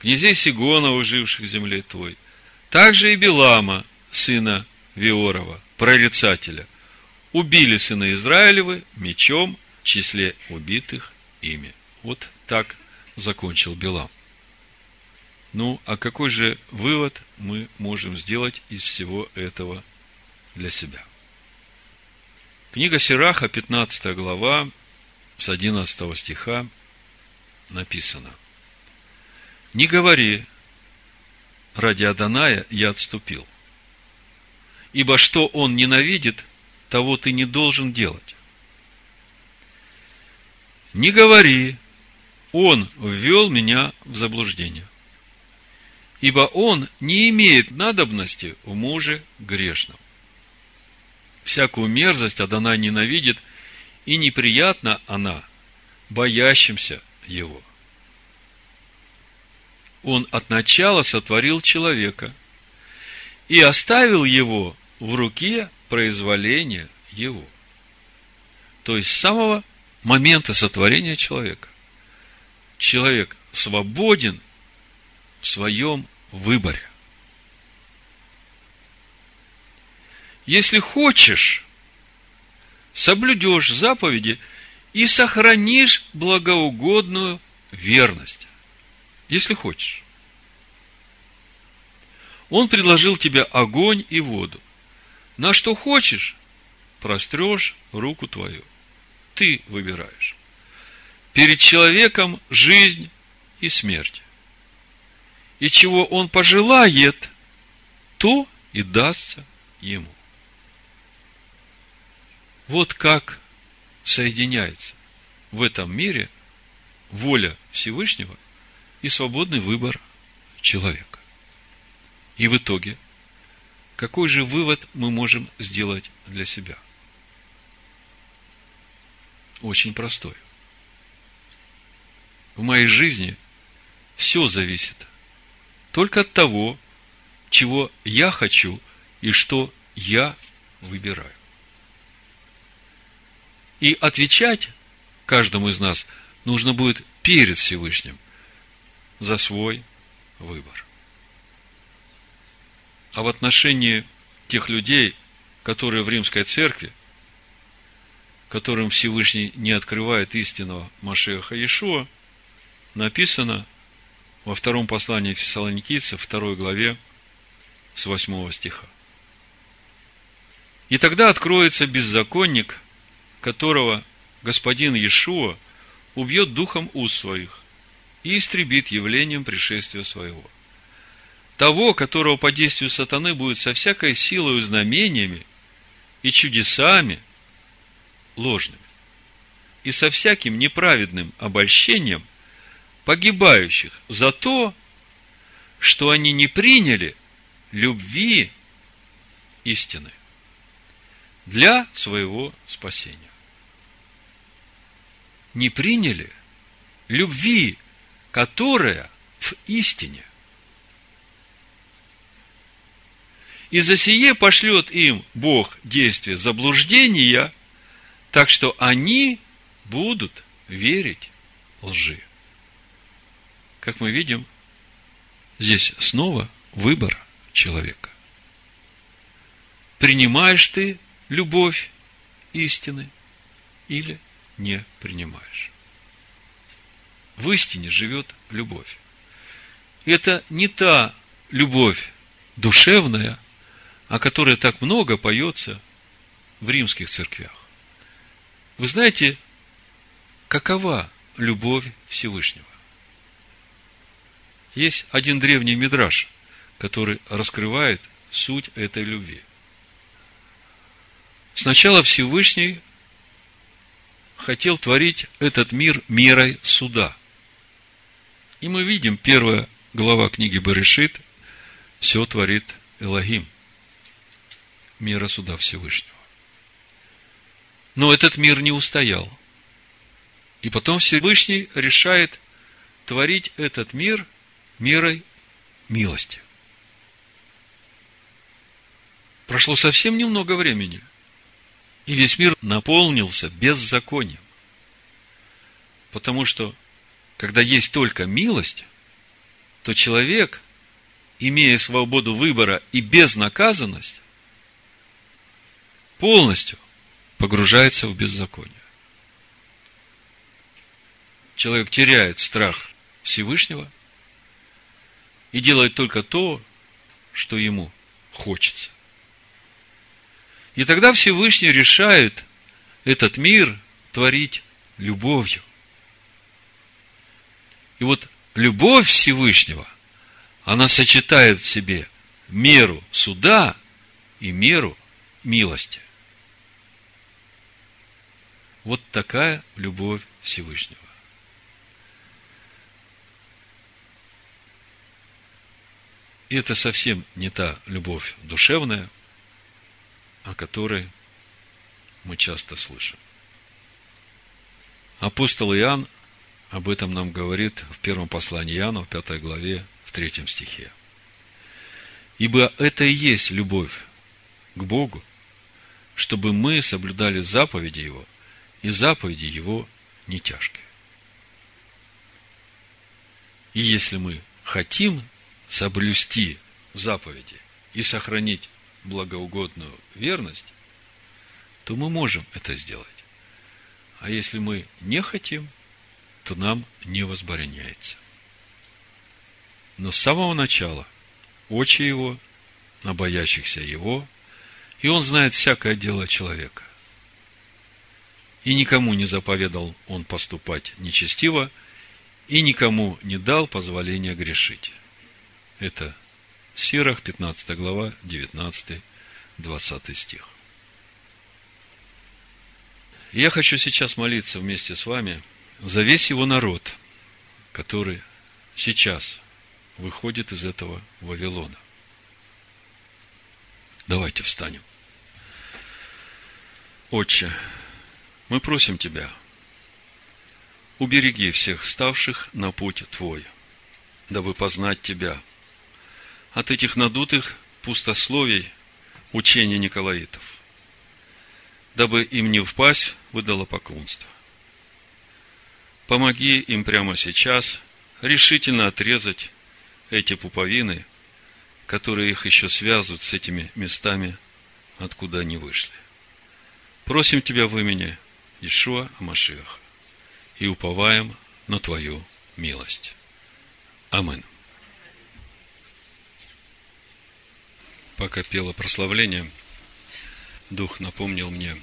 Speaker 2: князей Сигонова, живших в земле твой, также и Белама, сына Виорова, прорицателя, убили сына Израилевы мечом в числе убитых ими. Вот так закончил Белам. Ну, а какой же вывод мы можем сделать из всего этого для себя? Книга Сираха, 15 глава, с 11 стиха написано. Не говори, ради Аданая я отступил. Ибо что он ненавидит, того ты не должен делать. Не говори, он ввел меня в заблуждение. Ибо он не имеет надобности в муже грешном. Всякую мерзость Адонай ненавидит, и неприятна она боящимся его. Он от начала сотворил человека и оставил его в руке произволения его. То есть с самого момента сотворения человека. Человек свободен в своем выборе. Если хочешь, соблюдешь заповеди и сохранишь благоугодную верность. Если хочешь. Он предложил тебе огонь и воду. На что хочешь, прострешь руку твою. Ты выбираешь. Перед человеком жизнь и смерть. И чего он пожелает, то и дастся ему. Вот как соединяется в этом мире воля Всевышнего и свободный выбор человека. И в итоге, какой же вывод мы можем сделать для себя? Очень простой. В моей жизни все зависит только от того, чего я хочу и что я выбираю. И отвечать каждому из нас нужно будет перед Всевышним за свой выбор. А в отношении тех людей, которые в римской церкви, которым Всевышний не открывает истинного Машеха Иешуа, написано во втором послании Фессалоникийцев, второй главе, с восьмого стиха. И тогда откроется беззаконник, которого господин Иешуа убьет духом уст своих и истребит явлением пришествия своего. Того, которого по действию сатаны будет со всякой силой знамениями и чудесами ложными, и со всяким неправедным обольщением погибающих за то, что они не приняли любви истины для своего спасения. Не приняли любви, которая в истине. И за сие пошлет им Бог действие заблуждения, так что они будут верить лжи. Как мы видим, здесь снова выбор человека. Принимаешь ты любовь истины или не принимаешь. В истине живет любовь. Это не та любовь душевная, о которой так много поется в римских церквях. Вы знаете, какова любовь Всевышнего? Есть один древний мидраж, который раскрывает суть этой любви. Сначала Всевышний хотел творить этот мир мерой суда. И мы видим, первая глава книги Барышит, все творит Элогим, мира суда Всевышнего. Но этот мир не устоял. И потом Всевышний решает творить этот мир мерой милости. Прошло совсем немного времени, и весь мир наполнился беззаконием. Потому что, когда есть только милость, то человек, имея свободу выбора и безнаказанность, полностью погружается в беззаконие. Человек теряет страх Всевышнего и делает только то, что ему хочется. И тогда Всевышний решает этот мир творить любовью. И вот любовь Всевышнего, она сочетает в себе меру суда и меру милости. Вот такая любовь Всевышнего. И это совсем не та любовь душевная, о которой мы часто слышим. Апостол Иоанн об этом нам говорит в первом послании Иоанна, в пятой главе, в третьем стихе. Ибо это и есть любовь к Богу, чтобы мы соблюдали заповеди Его, и заповеди Его не тяжкие. И если мы хотим соблюсти заповеди и сохранить благоугодную верность, то мы можем это сделать. А если мы не хотим, то нам не возбраняется. Но с самого начала очи его на боящихся его, и он знает всякое дело человека. И никому не заповедал он поступать нечестиво, и никому не дал позволения грешить. Это Сирах, 15 глава, 19-20 стих. Я хочу сейчас молиться вместе с вами за весь его народ, который сейчас выходит из этого Вавилона. Давайте встанем. Отче, мы просим Тебя, убереги всех ставших на путь Твой, дабы познать Тебя – от этих надутых пустословий учения Николаитов, дабы им не впасть в идолопоклонство. Помоги им прямо сейчас решительно отрезать эти пуповины, которые их еще связывают с этими местами, откуда они вышли. Просим Тебя в имени Ишуа Амашиаха и уповаем на Твою милость. Аминь. пока пела прославление, Дух напомнил мне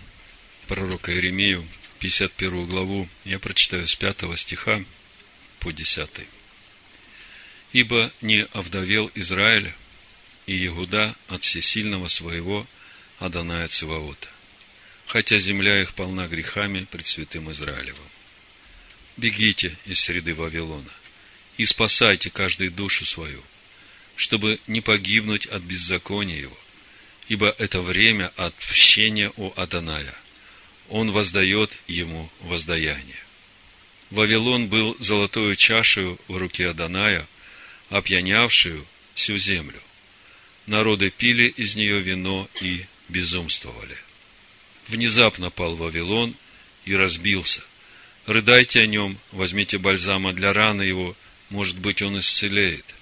Speaker 2: пророка Иеремию, 51 главу, я прочитаю с 5 стиха по 10.
Speaker 1: Ибо не овдовел Израиль и Иуда от всесильного своего Аданая Циваота, хотя земля их полна грехами пред святым Израилевым. Бегите из среды Вавилона и спасайте каждую душу свою, чтобы не погибнуть от беззакония его, ибо это время отпщения у Аданая. Он воздает ему воздаяние. Вавилон был золотою чашею в руке Аданая, опьянявшую всю землю. Народы пили из нее вино и безумствовали. Внезапно пал Вавилон и разбился. Рыдайте о нем, возьмите бальзама для раны его, может быть, он исцелеет.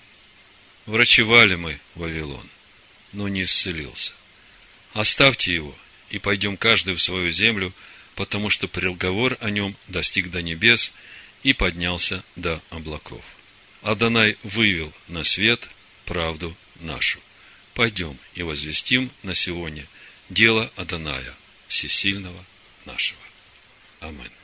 Speaker 1: Врачевали мы Вавилон, но не исцелился. Оставьте его, и пойдем каждый в свою землю, потому что приговор о нем достиг до небес и поднялся до облаков. Адонай вывел на свет правду нашу. Пойдем и возвестим на сегодня дело Адоная, всесильного нашего. Аминь.